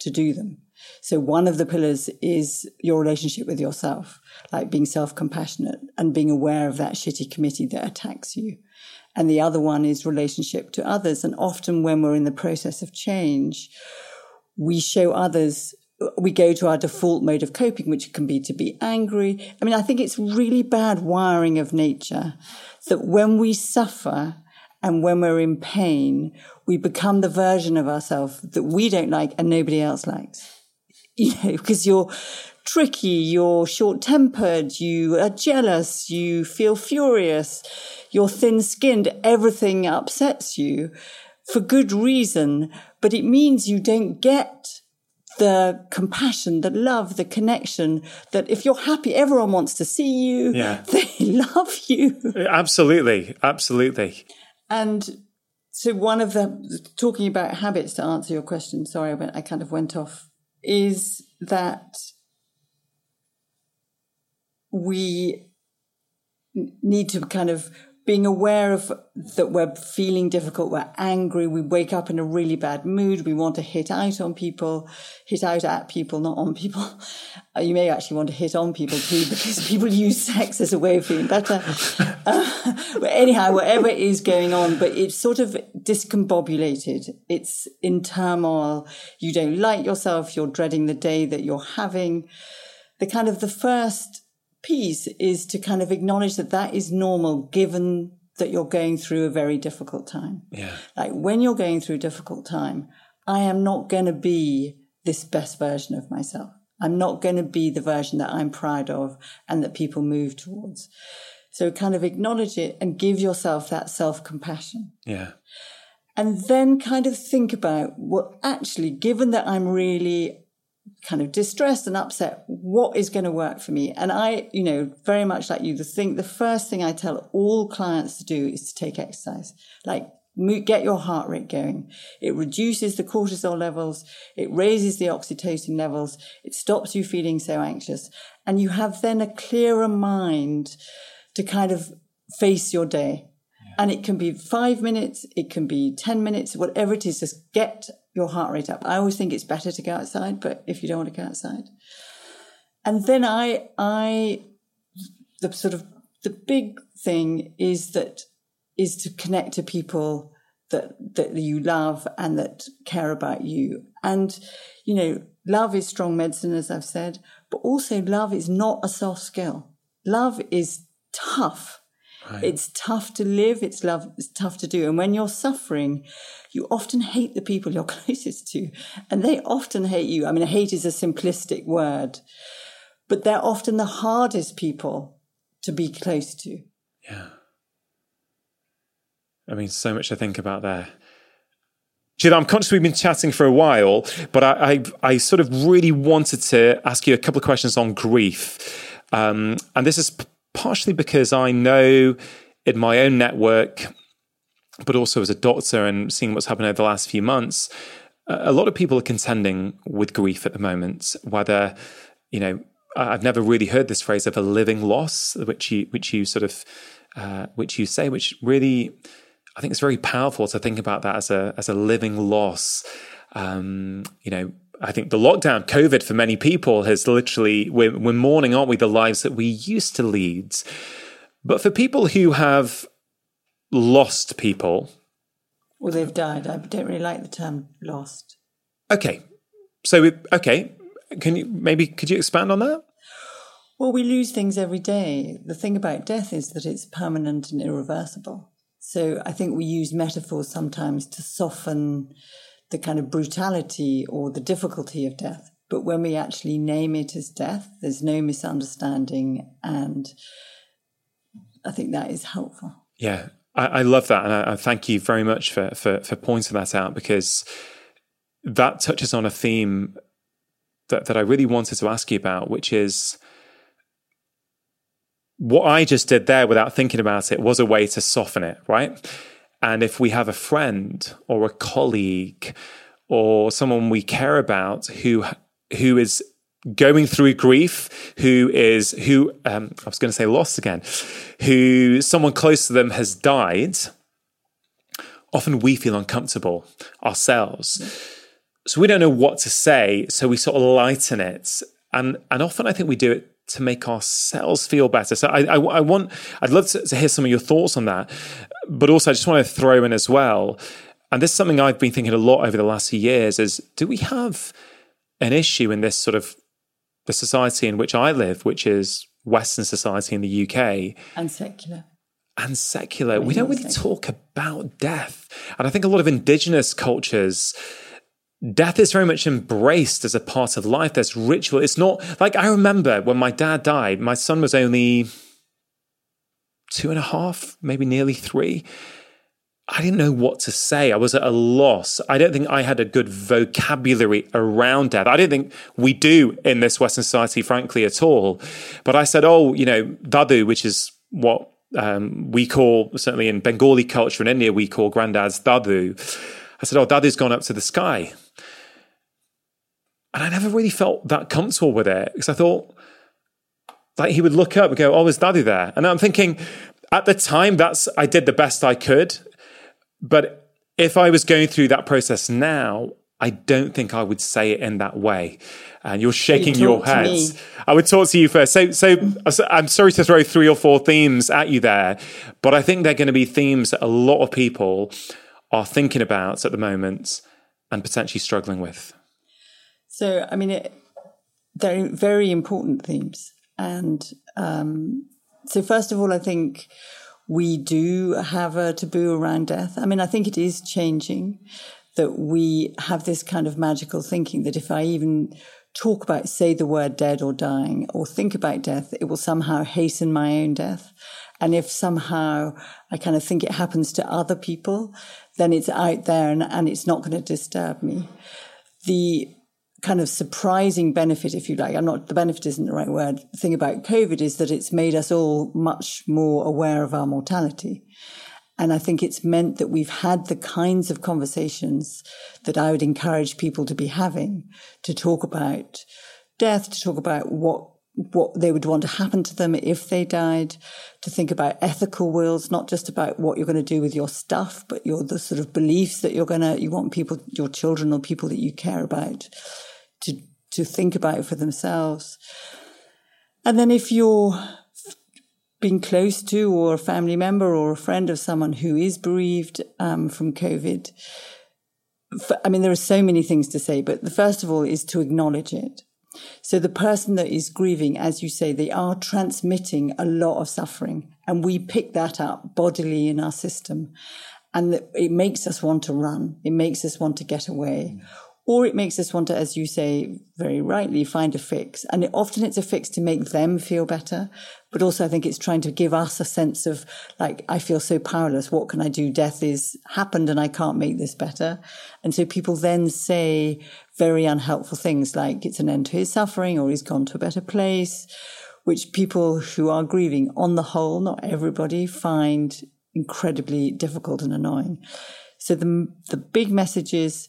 to do them. So one of the pillars is your relationship with yourself, like being self-compassionate and being aware of that shitty committee that attacks you. And the other one is relationship to others. And often when we're in the process of change, we show others, we go to our default mode of coping, which can be to be angry. I mean, I think it's really bad wiring of nature that when we suffer and when we're in pain, we become the version of ourselves that we don't like and nobody else likes. You know, because you're tricky, you're short tempered, you are jealous, you feel furious, you're thin skinned, everything upsets you for good reason, but it means you don't get the compassion, the love, the connection that if you're happy, everyone wants to see you. Yeah. They love you. Absolutely, absolutely. And so one of the talking about habits to answer your question, sorry, I, went, I kind of went off, is that we need to kind of being aware of that we're feeling difficult, we're angry, we wake up in a really bad mood, we want to hit out on people, hit out at people, not on people. You may actually want to hit on people too, because people use sex as a way of feeling better. Uh, but anyhow, whatever is going on, but it's sort of discombobulated. It's in turmoil. You don't like yourself. You're dreading the day that you're having. The kind of the first piece is to kind of acknowledge that that is normal given that you're going through a very difficult time. Yeah. Like when you're going through a difficult time, I am not going to be this best version of myself. I'm not going to be the version that I'm proud of and that people move towards. So kind of acknowledge it and give yourself that self compassion. Yeah. And then kind of think about what actually, given that I'm really kind of distressed and upset, what is going to work for me? And I, you know, very much like you, the thing, the first thing I tell all clients to do is to take exercise. Like, get your heart rate going. It reduces the cortisol levels. It raises the oxytocin levels. It stops you feeling so anxious. And you have then a clearer mind to kind of face your day. And it can be five minutes, it can be 10 minutes, whatever it is, just get your heart rate up. I always think it's better to go outside, but if you don't want to go outside. And then I, I, the sort of, the big thing is that, is to connect to people that, that you love and that care about you. And, you know, love is strong medicine, as I've said, but also love is not a soft skill. Love is tough. It's tough to live. It's love. It's tough to do. And when you're suffering, you often hate the people you're closest to, and they often hate you. I mean, hate is a simplistic word, but they're often the hardest people to be close to. Yeah. I mean, so much to think about there. Julia, I'm conscious we've been chatting for a while, but I, I, I sort of really wanted to ask you a couple of questions on grief. Um, and this is partially because I know in my own network, but also as a doctor and seeing what's happened over the last few months, a lot of people are contending with grief at the moment, whether, you know, I've never really heard this phrase of a living loss, which you, which you sort of, uh, which you say, which really, I think it's very powerful to think about that as a as a living loss. Um, you know, I think the lockdown, COVID, for many people has literally we're, we're mourning, aren't we, the lives that we used to lead. But for people who have lost people, Well, they've died. I don't really like the term lost. okay, so it, okay, can you maybe could you expand on that? Well, we lose things every day. The thing about death is that it's permanent and irreversible. So I think we use metaphors sometimes to soften the kind of brutality or the difficulty of death. But when we actually name it as death, there's no misunderstanding. And I think that is helpful. Yeah, I, I love that. And I, I, thank you very much for, for, for pointing that out because that touches on a theme that, that I really wanted to ask you about, which is what I just did there without thinking about it was a way to soften it, right? And if we have a friend or a colleague or someone we care about who who is going through grief, who is who um, I was going to say lost again, who someone close to them has died, often we feel uncomfortable ourselves. So we don't know what to say, so we sort of lighten it. And and often I think we do it to make ourselves feel better. So I, I, I want, I'd love to, to, hear some of your thoughts on that, but also I just want to throw in as well. And this is something I've been thinking a lot over the last few years: is do we have an issue in this sort of the society in which I live, which is Western society in the UK, and secular. And secular. We don't really talk about death. And I think a lot of indigenous cultures death is very much embraced as a part of life. There's ritual. It's not like I remember when my dad died, my son was only two and a half, maybe nearly three. I didn't know what to say. I was at a loss. I don't think I had a good vocabulary around death. I don't think we do in this Western society, frankly, at all. But I said, oh, you know, dadu, which is what um, we call, certainly in Bengali culture in India, we call granddad's dadu. I said, oh, dadu's gone up to the sky. And I never really felt that comfortable with it because I thought, like, he would look up and go, Oh, is daddy there? And I'm thinking, at the time, that's, I did the best I could. But if I was going through that process now, I don't think I would say it in that way. And you're shaking you your head. I would talk to you first. So, so I'm sorry to throw three or four themes at you there, but I think they're going to be themes that a lot of people are thinking about at the moment and potentially struggling with. So, I mean, it, they're very important themes. And um, so, first of all, I think we do have a taboo around death. I mean, I think it is changing that we have this kind of magical thinking that if I even talk about, say the word dead or dying or think about death, it will somehow hasten my own death. And if somehow I kind of think it happens to other people, then it's out there and, and it's not going to disturb me. The kind of surprising benefit, if you like, I'm not, the benefit isn't the right word. The thing about COVID is that it's made us all much more aware of our mortality. And I think it's meant that we've had the kinds of conversations that I would encourage people to be having to talk about death, to talk about what what they would want to happen to them if they died, to think about ethical wills, not just about what you're going to do with your stuff, but your the sort of beliefs that you're going to you want people, your children or people that you care about to, to think about it for themselves. And then if you're being close to or a family member or a friend of someone who is bereaved um, from COVID, I mean, there are so many things to say, but the first of all is to acknowledge it. So the person that is grieving, as you say, they are transmitting a lot of suffering and we pick that up bodily in our system. And it makes us want to run. It makes us want to get away. Mm or it makes us want to, as you say very rightly, find a fix. And it, often it's a fix to make them feel better. But also I think it's trying to give us a sense of like, I feel so powerless. What can I do? Death is happened and I can't make this better. And so people then say very unhelpful things like it's an end to his suffering or he's gone to a better place, which people who are grieving on the whole, not everybody find incredibly difficult and annoying. So the, the big message is,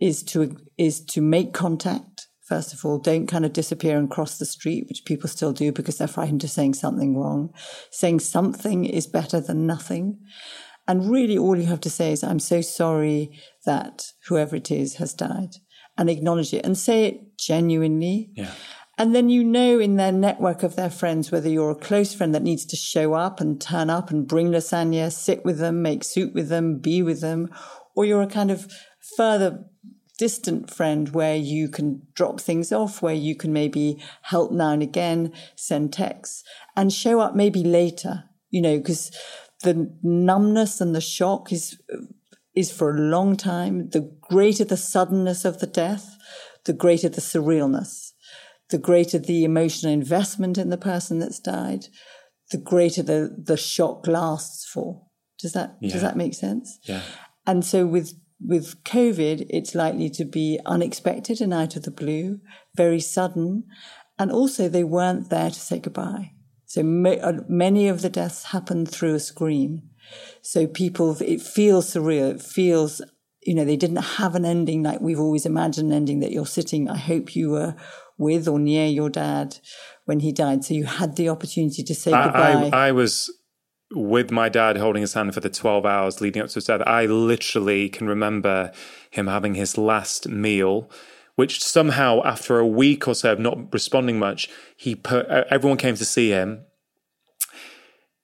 is to is to make contact first of all. Don't kind of disappear and cross the street which people still do because they're frightened of saying something wrong. Saying something is better than nothing. And really all you have to say is i'm so sorry that whoever it is has died and acknowledge it and say it genuinely. Yeah. And then you know in their network of their friends whether you're a close friend that needs to show up and turn up and bring lasagna, sit with them, make soup with them, be with them, or you're a kind of further distant friend where you can drop things off, where you can maybe help now and again, send texts and show up maybe later, you know, because the numbness and the shock is, is for a long time. The greater the suddenness of the death, the greater the surrealness, the greater the emotional investment in the person that's died, the greater the, the shock lasts for. Does that yeah. does that make sense? Yeah. And so with with COVID, it's likely to be unexpected and out of the blue, very sudden, and also they weren't there to say goodbye. So uh, many of the deaths happened through a screen. So people, it feels surreal. It feels, you know, they didn't have an ending like we've always imagined an ending that you're sitting. I hope you were with or near your dad when he died. So you had the opportunity to say goodbye. I, I, I was with my dad holding his hand for the 12 hours leading up to his death. I literally can remember him having his last meal which somehow after a week or so of not responding much, he put everyone came to see him.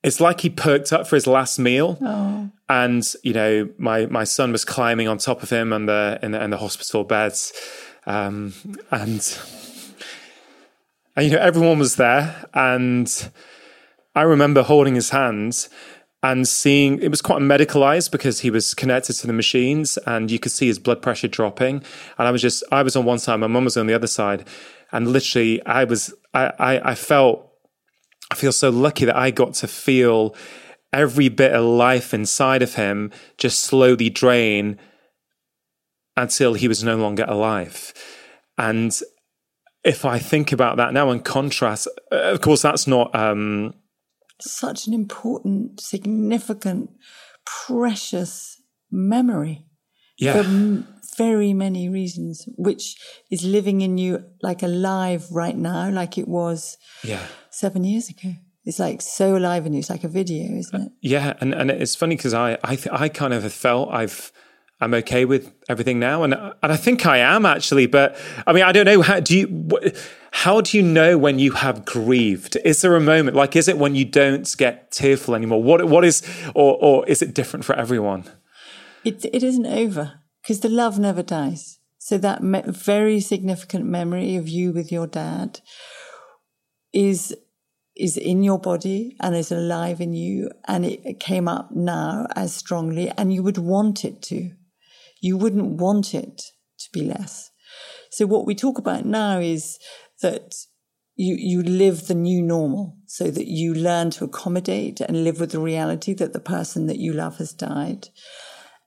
It's like he perked up for his last meal, oh. and you know, my my son was climbing on top of him and the in the, in the hospital beds, um, and and you know everyone was there, and I remember holding his hands and seeing it was quite medicalized because he was connected to the machines and you could see his blood pressure dropping. And I was just, I was on one side, my mum was on the other side. And literally, I was, I, I, I felt, I feel so lucky that I got to feel every bit of life inside of him just slowly drain until he was no longer alive. And if I think about that now in contrast, of course, that's not, um, such an important, significant, precious memory. Yeah. For very many reasons, which is living in you like alive right now, like it was yeah. seven years ago. It's like so alive in you. It's like a video, isn't it? Uh, yeah, and and it's funny because I I th- I kind of felt I've I'm okay with everything now, and and I think I am actually. But I mean, I don't know how do you. How do you know when you have grieved? Is there a moment like is it when you don't get tearful anymore? What what is or or is it different for everyone? It it isn't over because the love never dies. So that me- very significant memory of you with your dad is is in your body and is alive in you and it came up now as strongly and you would want it to. You wouldn't want it to be less. So what we talk about now is that you, you live the new normal so that you learn to accommodate and live with the reality that the person that you love has died.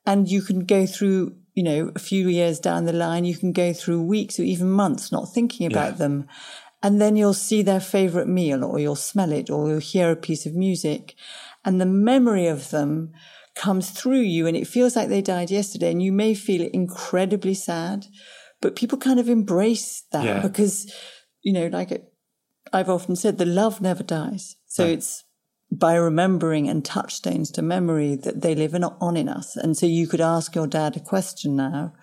And you can go through, you know, a few years down the line, you can go through weeks or even months not thinking about yeah. them. And then you'll see their favorite meal or you'll smell it or you'll hear a piece of music and the memory of them comes through you and it feels like they died yesterday and you may feel incredibly sad, but people kind of embrace that yeah. because you know, like I've often said, the love never dies. So right. it's by remembering and touchstones to memory that they live in, on in us. And so you could ask your dad a question now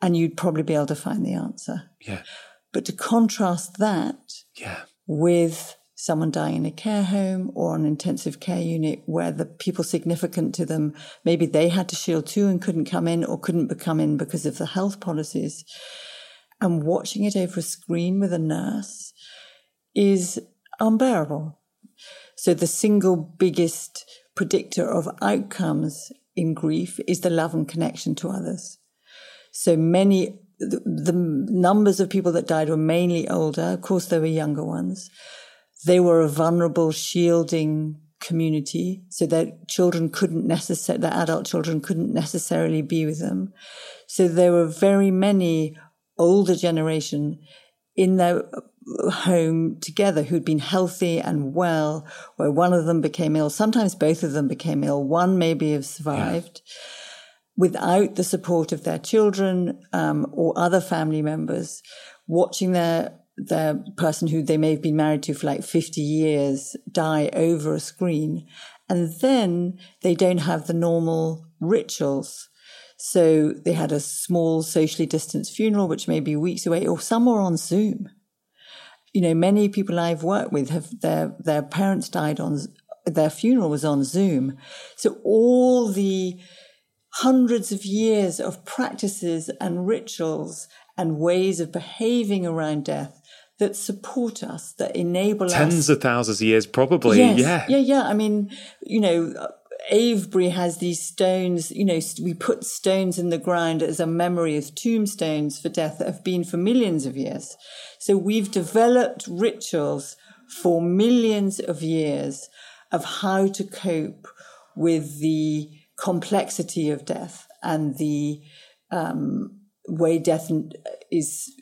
and you'd probably be able to find the answer. Yeah. But to contrast that yeah. with someone dying in a care home or an intensive care unit where the people significant to them, maybe they had to shield too and couldn't come in or couldn't come in because of the health policies and watching it over a screen with a nurse is unbearable. So the single biggest predictor of outcomes in grief is the love and connection to others. So many, the, the numbers of people that died were mainly older. Of course, there were younger ones. They were a vulnerable, shielding community. So their children couldn't necessarily, their adult children couldn't necessarily be with them. So there were very many older generation in their home together who'd been healthy and well, where one of them became ill. Sometimes both of them became ill. One maybe have survived yeah. without the support of their children um, or other family members, watching their their person who they may have been married to for like 50 years die over a screen. And then they don't have the normal rituals so they had a small socially distanced funeral, which may be weeks away, or some were on Zoom. You know, many people I've worked with have their their parents died on their funeral was on Zoom. So all the hundreds of years of practices and rituals and ways of behaving around death that support us, that enable tens us. of thousands of years, probably. Yes, yeah, yeah, yeah. I mean, you know, Avebury has these stones, you know, we put stones in the ground as a memory as tombstones for death that have been for millions of years. So we've developed rituals for millions of years of how to cope with the complexity of death and the um, way death is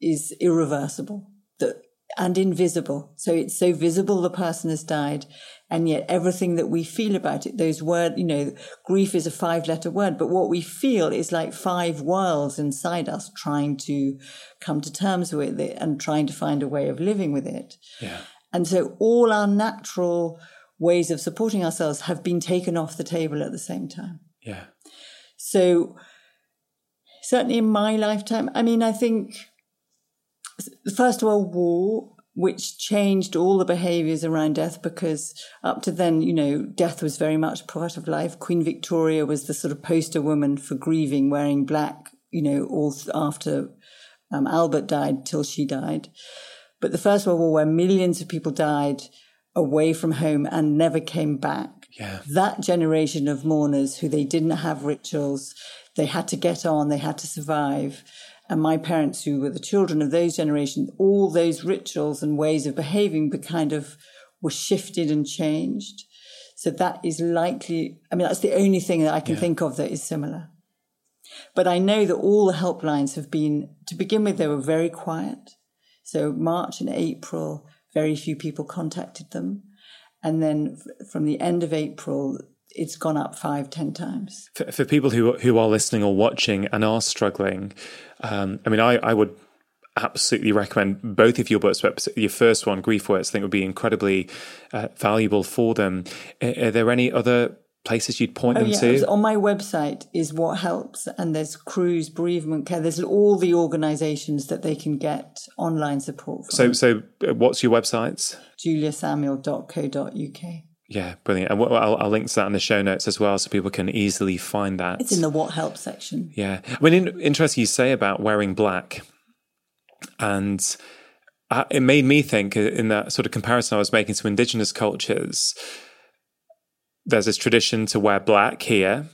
is irreversible that and invisible. So it's so visible the person has died, and yet everything that we feel about it, those words, you know, grief is a five letter word, but what we feel is like five worlds inside us trying to come to terms with it and trying to find a way of living with it. Yeah. And so all our natural ways of supporting ourselves have been taken off the table at the same time. Yeah. So certainly in my lifetime, I mean, I think the First World War, which changed all the behaviors around death because up to then, you know, death was very much part of life. Queen Victoria was the sort of poster woman for grieving, wearing black, you know, all after um, Albert died till she died. But the First World War, where millions of people died away from home and never came back. Yeah. That generation of mourners who they didn't have rituals, they had to get on, they had to survive. And my parents, who were the children of those generations, all those rituals and ways of behaving were kind of were shifted and changed. So that is likely, I mean, that's the only thing that I can yeah. think of that is similar. But I know that all the helplines have been, to begin with, they were very quiet. So March and April, very few people contacted them. And then from the end of April, it's gone up five, ten times. For, for people who who are listening or watching and are struggling, um, I mean, I, I would absolutely recommend both of your books. But your first one, Grief Works, I think would be incredibly uh, valuable for them. Are, are there any other places you'd point oh, them yeah. to? On my website is what helps, and there's Cruse bereavement care. There's all the organisations that they can get online support. From. So, so uh, what's your website? juliasamuel.co.uk. Yeah, brilliant. And I'll, I'll, link to that in the show notes as well, so people can easily find that. It's in the what helps section. Yeah, I mean, in, interesting you say about wearing black, and uh, it made me think in that sort of comparison I was making to indigenous cultures there's this tradition to wear black here.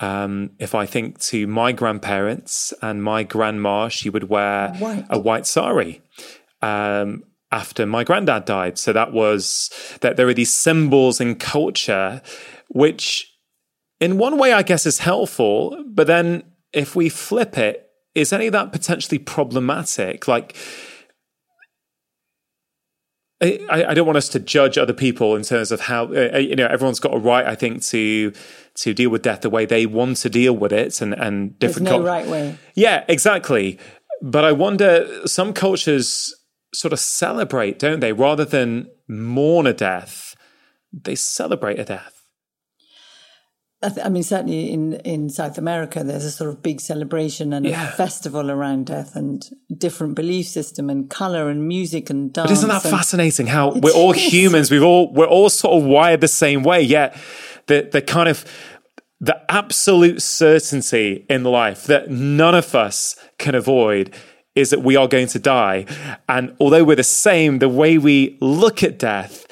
Um, if I think to my grandparents and my grandma, she would wear white. a white sari. Um, after my granddad died. So that was that there are these symbols in culture, which in one way I guess is helpful, but then if we flip it, is any of that potentially problematic? Like I, I, don't want us to judge other people in terms of how uh, uh, you know everyone's got a right, I think, to to deal with death the way they want to deal with it, and and different. There's no right way. Yeah, exactly. But I wonder, some cultures sort of celebrate, don't they, rather than mourn a death, they celebrate a death. I, mean, certainly in, in South America, there's a sort of big celebration and yeah. a festival around death and different belief system and color and music and dance. But isn't that fascinating? How we're all is. humans, we've all we're all sort of wired the same way, yet the the kind of the absolute certainty in life that none of us can avoid is that we are going to die. And although we're the same, the way we look at death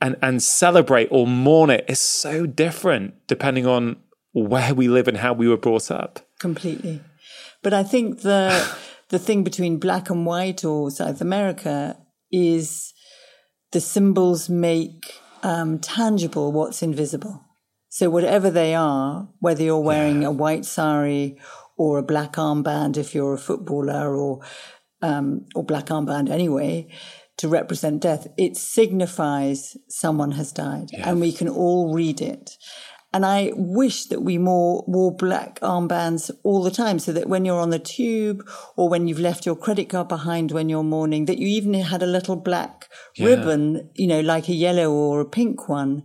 and and celebrate or mourn it is so different depending on where we live and how we were brought up. Completely. But I think the the thing between black and white or South America is the symbols make um, tangible what's invisible. So whatever they are, whether you're wearing yeah. a white sari or a black armband if you're a footballer or um, or black armband anyway, to represent death. It signifies someone has died and we can all read it. And I wish that we more wore black armbands all the time so that when you're on the tube or when you've left your credit card behind when you're mourning, that you even had a little black yeah. ribbon, you know, like a yellow or a pink one.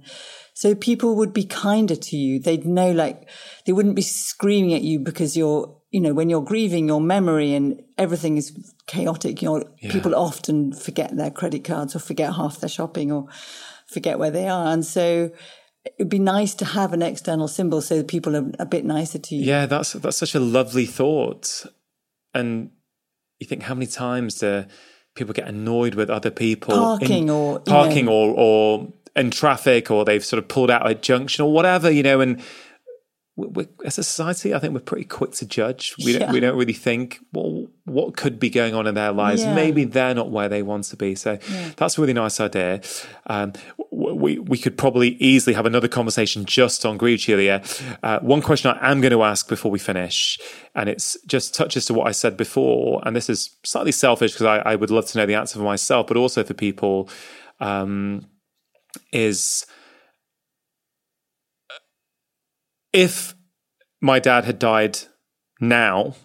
So people would be kinder to you. They'd know like they wouldn't be screaming at you because you're you know, when you're grieving your memory and everything is chaotic, you know, yeah. people often forget their credit cards or forget half their shopping or forget where they are. And so it'd be nice to have an external symbol so that people are a bit nicer to you. Yeah, that's that's such a lovely thought. And you think how many times do people get annoyed with other people parking in, or parking know, or or in traffic or they've sort of pulled out a junction or whatever, you know, and we, as a society, I think we're pretty quick to judge. We, yeah. don't, we don't really think, well, what could be going on in their lives? Yeah. Maybe they're not where they want to be. So yeah. that's a really nice idea. Um, we, we could probably easily have another conversation just on grief, Julia. Uh, one question I am going to ask before we finish, and it's just touches to what I said before, and this is slightly selfish because I, I would love to know the answer for myself, but also for people, um, is if my dad had died now,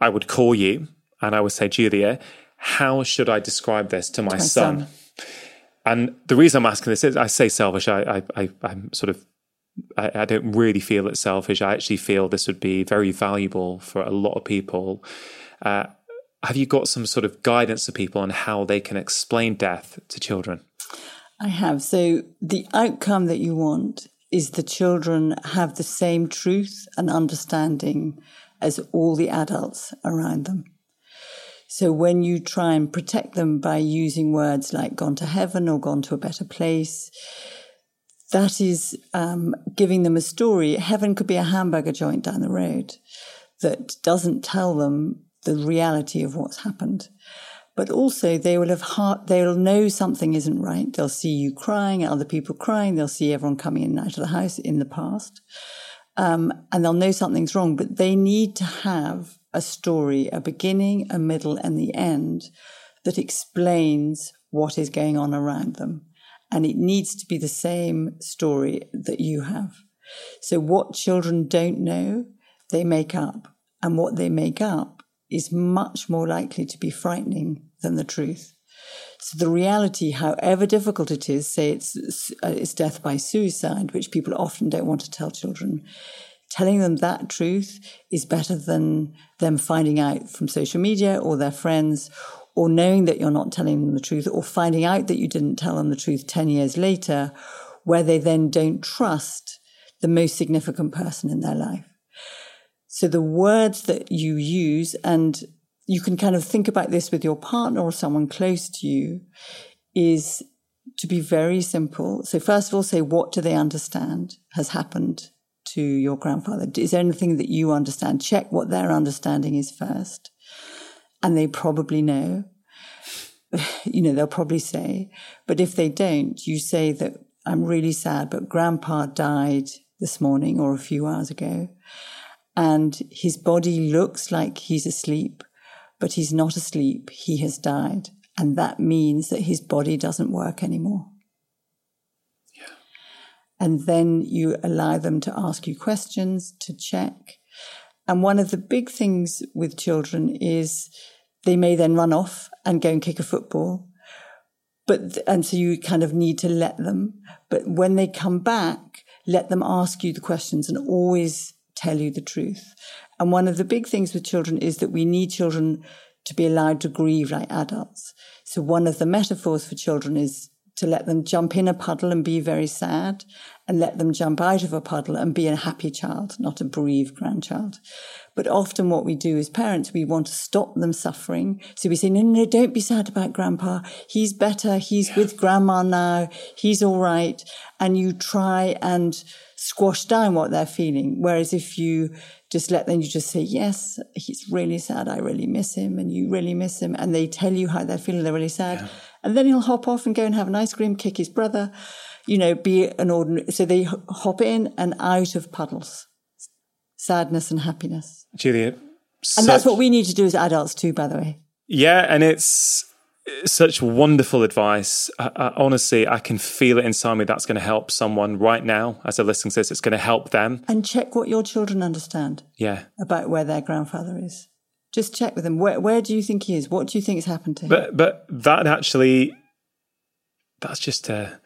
I would call you and I would say, Julia, how should I describe this to my, my son? son? And the reason I'm asking this is I say selfish. I, I, I am sort of I, I, don't really feel it's selfish. I actually feel this would be very valuable for a lot of people. Uh, have you got some sort of guidance to people on how they can explain death to children? I have. So the outcome that you want is the children have the same truth and understanding as all the adults around them. So when you try and protect them by using words like gone to heaven or gone to a better place, that is um, giving them a story. Heaven could be a hamburger joint down the road that doesn't tell them the reality of what's happened but also they will have heart, they'll know something isn't right. They'll see you crying, other people crying. They'll see everyone coming in and out of the house in the past. Um, and they'll know something's wrong, but they need to have a story, a beginning, a middle, and the end that explains what is going on around them. And it needs to be the same story that you have. So what children don't know, they make up. And what they make up is much more likely to be frightening than the truth. So the reality, however difficult it is, say it's, it's death by suicide, which people often don't want to tell children, telling them that truth is better than them finding out from social media or their friends or knowing that you're not telling them the truth or finding out that you didn't tell them the truth 10 years later, where they then don't trust the most significant person in their life. So the words that you use and you can kind of think about this with your partner or someone close to you is to be very simple. So first of all, say, what do they understand has happened to your grandfather? Is there anything that you understand? Check what their understanding is first. And they probably know. you know, they'll probably say, but if they don't, you say that I'm really sad, but grandpa died this morning or a few hours ago. And his body looks like he's asleep but he's not asleep. He has died. And that means that his body doesn't work anymore. Yeah. And then you allow them to ask you questions, to check. And one of the big things with children is they may then run off and go and kick a football. But, and so you kind of need to let them. But when they come back, let them ask you the questions and always tell you the truth. And one of the big things with children is that we need children to be allowed to grieve like adults. So one of the metaphors for children is to let them jump in a puddle and be very sad and let them jump out of a puddle and be a happy child, not a bereaved grandchild. But often what we do as parents, we want to stop them suffering. So we say, no, no, no don't be sad about grandpa. He's better. He's yeah. with grandma now. He's all right. And you try and squash down what they're feeling. Whereas if you just let them, you just say, yes, he's really sad. I really miss him and you really miss him. And they tell you how they're feeling. They're really sad. Yeah. And then he'll hop off and go and have an ice cream, kick his brother, you know, be an ordinary. So they hop in and out of puddles, sadness and happiness. Julia. And that's what we need to do as adults too, by the way. Yeah. And it's, such wonderful advice. I, I, honestly, I can feel it inside me. That's going to help someone right now as they're listening to this. It's going to help them. And check what your children understand. Yeah. About where their grandfather is. Just check with them. Where, where do you think he is? What do you think has happened to him? But, but that actually, that's just a,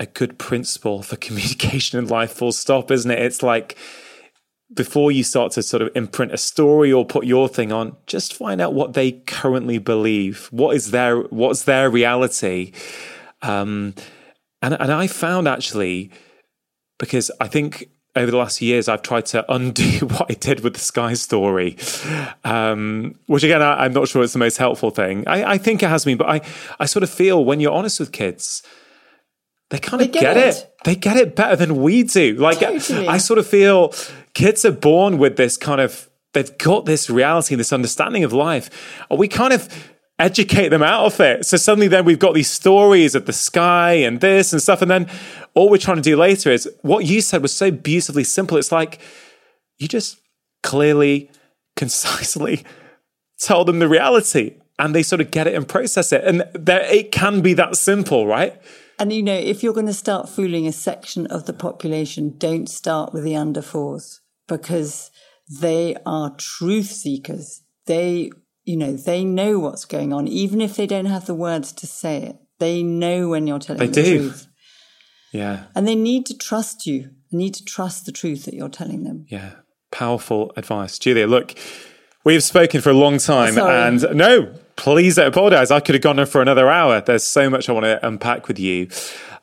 a good principle for communication in life, full stop, isn't it? It's like, before you start to sort of imprint a story or put your thing on, just find out what they currently believe. What is their what's their reality? Um, and and I found actually because I think over the last few years I've tried to undo what I did with the Sky story, um, which again I, am not sure it's the most helpful thing. I, I think it has been, but I I sort of feel when you're honest with kids. They kind of get, get it. it. They get it better than we do. They get it. They get it better than we do. Like totally. I sort of feel kids are born with this kind of they've got this reality, and this understanding of life. We kind of educate them out of it. So suddenly then we've got these stories of the sky and this and stuff. And then all we're trying to do later is what you said was so beautifully simple. It's like you just clearly, concisely tell them the reality and they sort of get it and process it. And there, it can be that simple, right? And you know, if you're going to start fooling a section of the population, don't start with the under fours because they are truth seekers. They, you know, they know what's going on, even if they don't have the words to say it. They know when you're telling they the do. truth. Yeah. And they need to trust you. They need to trust the truth that you're telling them. Yeah. Powerful advice. Julia, look, we've spoken for a long time Sorry. and no, please don't apologize. I could have gone on for another hour. There's so much I want to unpack with you.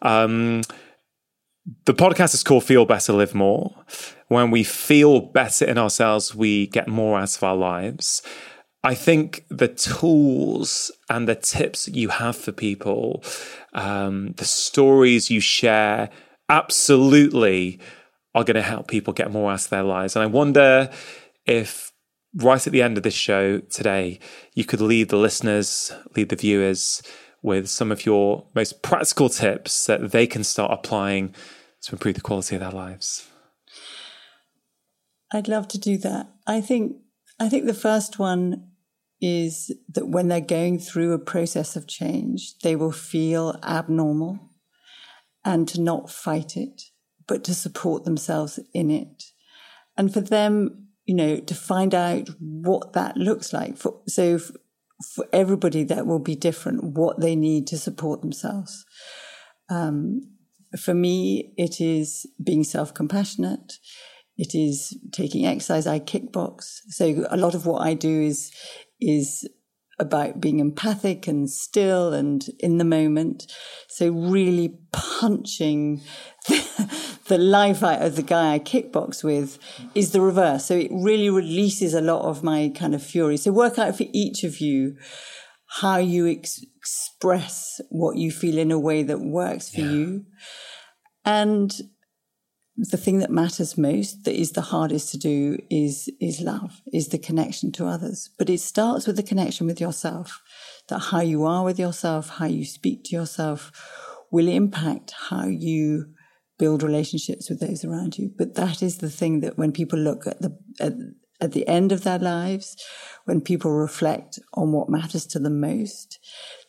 Um, the podcast is called Feel Better, Live More. When we feel better in ourselves, we get more out of our lives. I think the tools and the tips you have for people, um, the stories you share, absolutely are going to help people get more out of their lives. And I wonder if right at the end of this show today, you could lead the listeners, lead the viewers with some of your most practical tips that they can start applying to improve the quality of their lives? I'd love to do that. I think I think the first one is that when they're going through a process of change, they will feel abnormal and to not fight it, but to support themselves in it. And for them, you know, to find out what that looks like. For, so for everybody, that will be different, what they need to support themselves. Um, for me, it is being self compassionate. It is taking exercise. I kickbox. So a lot of what I do is, is about being empathic and still and in the moment. So really punching the, the life out of the guy I kickbox with is the reverse. So it really releases a lot of my kind of fury. So work out for each of you how you ex- express what you feel in a way that works for yeah. you. And the thing that matters most, that is the hardest to do, is is love, is the connection to others. But it starts with the connection with yourself. That how you are with yourself, how you speak to yourself, will impact how you build relationships with those around you. But that is the thing that when people look at the at, at the end of their lives, when people reflect on what matters to them most,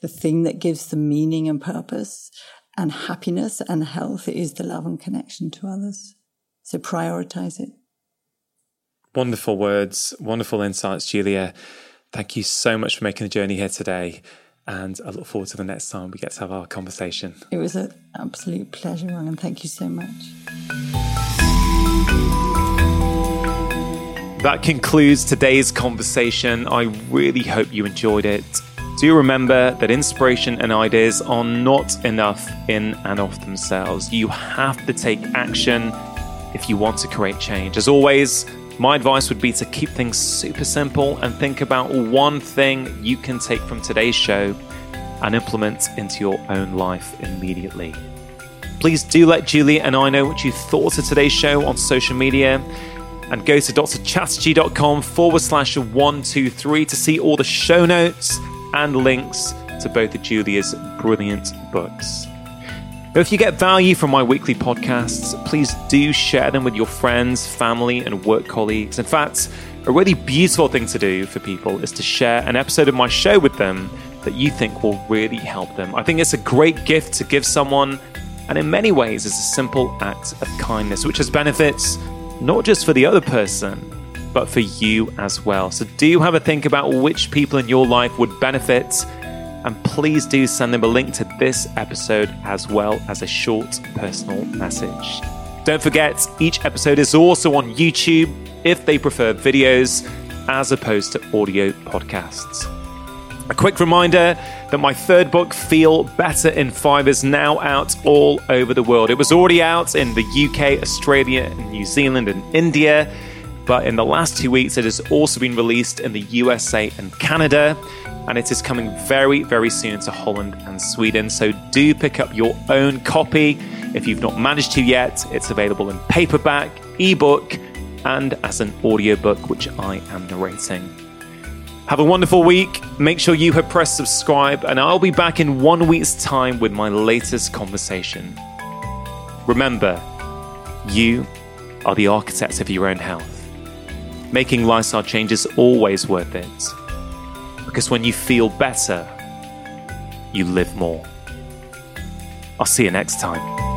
the thing that gives them meaning and purpose and happiness and health is the love and connection to others. So prioritize it. Wonderful words, wonderful insights, Julia. Thank you so much for making the journey here today. And I look forward to the next time we get to have our conversation. It was an absolute pleasure, and thank you so much. That concludes today's conversation. I really hope you enjoyed it. Do remember that inspiration and ideas are not enough in and of themselves. You have to take action if you want to create change. As always, my advice would be to keep things super simple and think about one thing you can take from today's show and implement into your own life immediately. Please do let Julie and I know what you thought of today's show on social media and go to drchatterjee.com forward slash 123 to see all the show notes and links to both of Julia's brilliant books. If you get value from my weekly podcasts, please do share them with your friends, family, and work colleagues. In fact, a really beautiful thing to do for people is to share an episode of my show with them that you think will really help them. I think it's a great gift to give someone, and in many ways, it's a simple act of kindness, which has benefits not just for the other person, but for you as well. So, do have a think about which people in your life would benefit, and please do send them a link to this episode as well as a short personal message. Don't forget, each episode is also on YouTube if they prefer videos as opposed to audio podcasts. A quick reminder that my third book, Feel Better in Five, is now out all over the world. It was already out in the UK, Australia, New Zealand, and India, but in the last two weeks, it has also been released in the USA and Canada. And it is coming very, very soon to Holland and Sweden. So do pick up your own copy. If you've not managed to yet, it's available in paperback, ebook, and as an audiobook, which I am narrating. Have a wonderful week. Make sure you have pressed subscribe, and I'll be back in one week's time with my latest conversation. Remember, you are the architects of your own health. Making lifestyle changes always worth it. Because when you feel better, you live more. I'll see you next time.